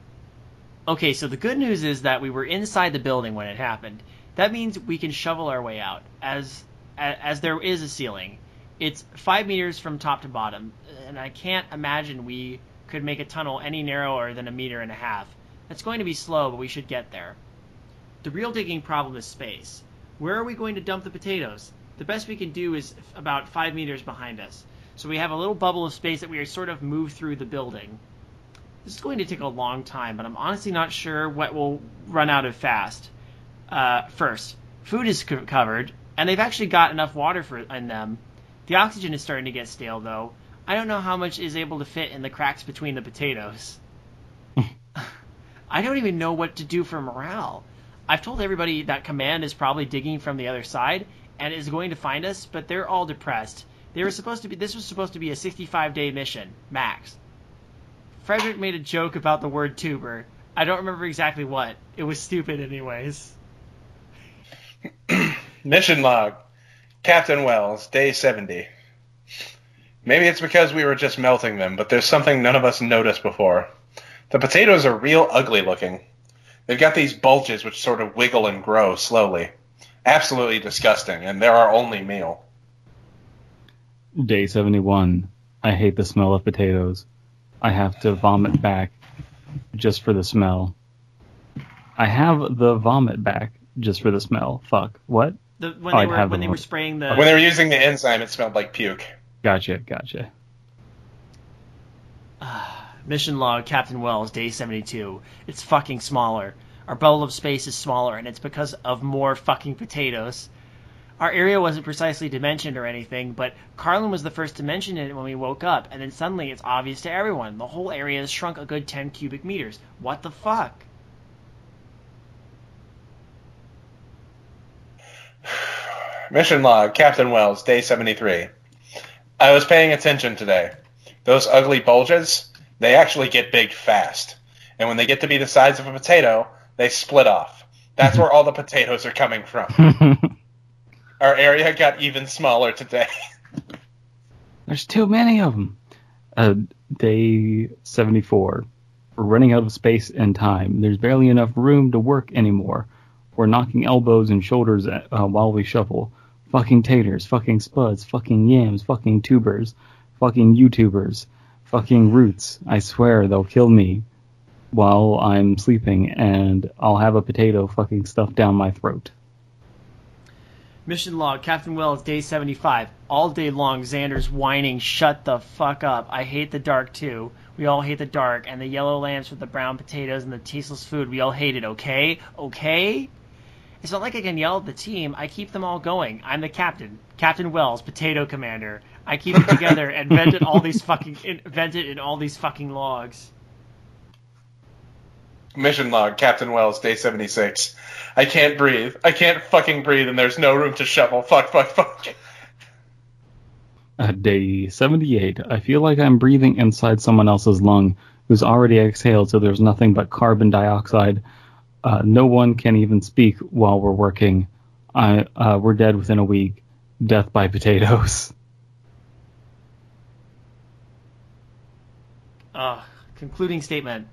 Okay, so the good news is that we were inside the building when it happened. That means we can shovel our way out, as as, there is a ceiling. It's five meters from top to bottom, and I can't imagine we could make a tunnel any narrower than a meter and a half. It's going to be slow, but we should get there. The real digging problem is space. Where are we going to dump the potatoes? The best we can do is about five meters behind us. So we have a little bubble of space that we are sort of move through the building. This is going to take a long time, but I'm honestly not sure what will run out of fast. Uh, first, food is co- covered, and they've actually got enough water for in them. The oxygen is starting to get stale, though. I don't know how much is able to fit in the cracks between the potatoes. I don't even know what to do for morale. I've told everybody that command is probably digging from the other side and is going to find us, but they're all depressed. They were supposed to be this was supposed to be a 65 day mission, max. Frederick made a joke about the word tuber. I don't remember exactly what. It was stupid anyways. Mission log. Captain Wells, day 70. Maybe it's because we were just melting them, but there's something none of us noticed before. The potatoes are real ugly looking. They've got these bulges which sort of wiggle and grow slowly. Absolutely disgusting, and they're our only meal. Day 71. I hate the smell of potatoes. I have to vomit back just for the smell. I have the vomit back just for the smell. Fuck. What? The, when Oh, they were when them they were spraying the When they were using the enzyme, it smelled like puke. Gotcha, gotcha. Mission log, Captain Wells, day 72. It's fucking smaller. Our bubble of space is smaller, and it's because of more fucking potatoes. Our area wasn't precisely dimensioned or anything, but Carlin was the first to mention it when we woke up, and then suddenly it's obvious to everyone. The whole area has shrunk a good 10 cubic meters. What the fuck? Mission log, Captain Wells, day 73. I was paying attention today. Those ugly bulges, they actually get big fast. And when they get to be the size of a potato, they split off. That's where all the potatoes are coming from. Our area got even smaller today. There's too many of them. Uh, day 74. We're running out of space and time. There's barely enough room to work anymore. We're knocking elbows and shoulders at, uh, while we shuffle. Fucking taters, fucking spuds, fucking yams, fucking tubers, fucking YouTubers, fucking roots. I swear they'll kill me while I'm sleeping and I'll have a potato fucking stuffed down my throat. Mission log, Captain Wells, day 75. All day long, Xander's whining, shut the fuck up. I hate the dark too. We all hate the dark, and the yellow lamps with the brown potatoes and the tasteless food, we all hate it, okay? Okay? It's not like I can yell at the team. I keep them all going. I'm the captain. Captain Wells, potato commander. I keep it together and vent it all these fucking in, vent it in all these fucking logs. mission log, Captain Wells, day 76. I can't breathe. I can't fucking breathe, and there's no room to shovel. Fuck, fuck, fuck. At day 78, I feel like I'm breathing inside someone else's lung who's already exhaled, so there's nothing but carbon dioxide. Uh, no one can even speak while we're working. I, uh, we're dead within a week. Death by potatoes. Uh, concluding statement.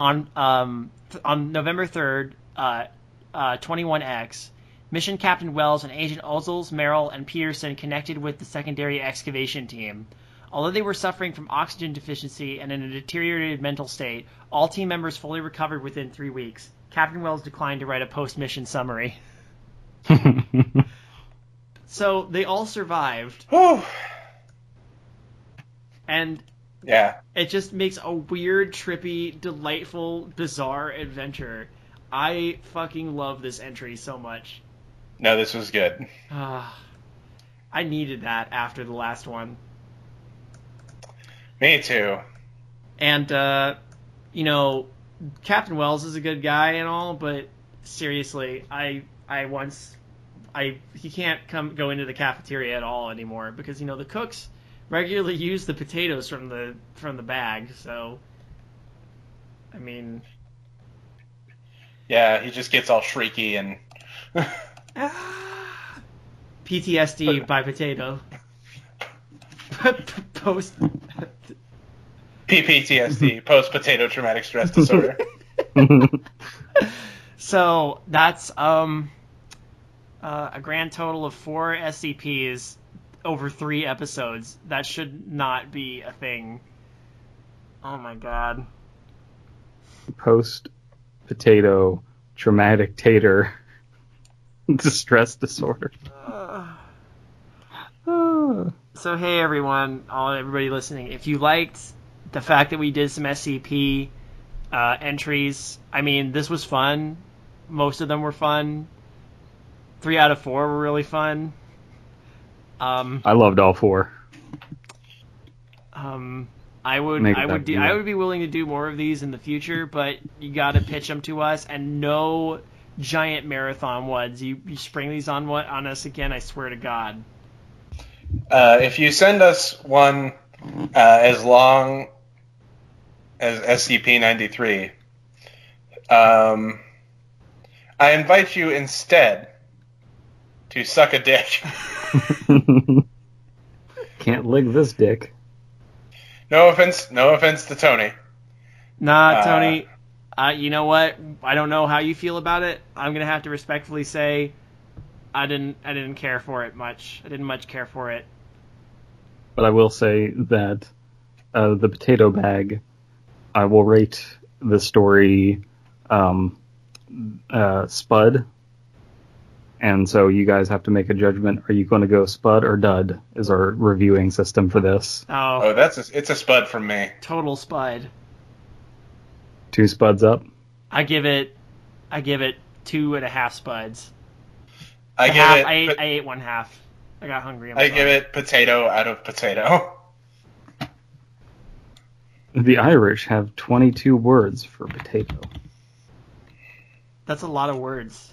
On um, th- on November 3rd, uh, uh, 21X, Mission Captain Wells and Agent Ozels, Merrill, and Peterson connected with the secondary excavation team. Although they were suffering from oxygen deficiency and in a deteriorated mental state, all team members fully recovered within three weeks. Captain Wells declined to write a post-mission summary. So they all survived, and Yeah. it just makes a weird, trippy, delightful, bizarre adventure. I fucking love this entry so much. No, this was good. Ah, I needed that after the last one. Me too. And uh, you know, Captain Wells is a good guy and all, but seriously, I I once I he can't come go into the cafeteria at all anymore because you know the cooks regularly use the potatoes from the from the bag. So I mean, Yeah, he just gets all shrieky and. PTSD by potato. Post. PPTSD, post potato traumatic stress disorder. So that's um uh, a grand total of four SCPs over three episodes. That should not be a thing. Oh my god. Post potato traumatic tater distress disorder. Ah. So hey everyone, all everybody listening, if you liked the fact that we did some SCP uh, entries, I mean this was fun. Most of them were fun. Three out of four were really fun. Um, I loved all four. um, I would I would do. I would be willing to do more of these in the future, but you got to pitch them to us and no giant marathon ones. You, you spring these on what on us again? I swear to God. Uh, if you send us one uh, as long as SCP-93, um, I invite you instead to suck a dick. Can't lick this dick. No offense, no offense to Tony. Nah, Uh, Tony. Uh, you know what? I don't know how you feel about it. I'm gonna have to respectfully say, I didn't. I didn't care for it much. I didn't much care for it. But I will say that uh, the potato bag, I will rate the story um, uh, Spud. And so you guys have to make a judgment. Are you going to go Spud or Dud? Is our reviewing system for this? Oh, Oh, that's a, it's a spud from me. total spud. Two Spuds up. I give it. I give it two and a half spuds. I A give half- it. I ate, pot- I ate one half. I got hungry. I'm give it potato out of potato. The Irish have 22 words for potato. That's a lot of words.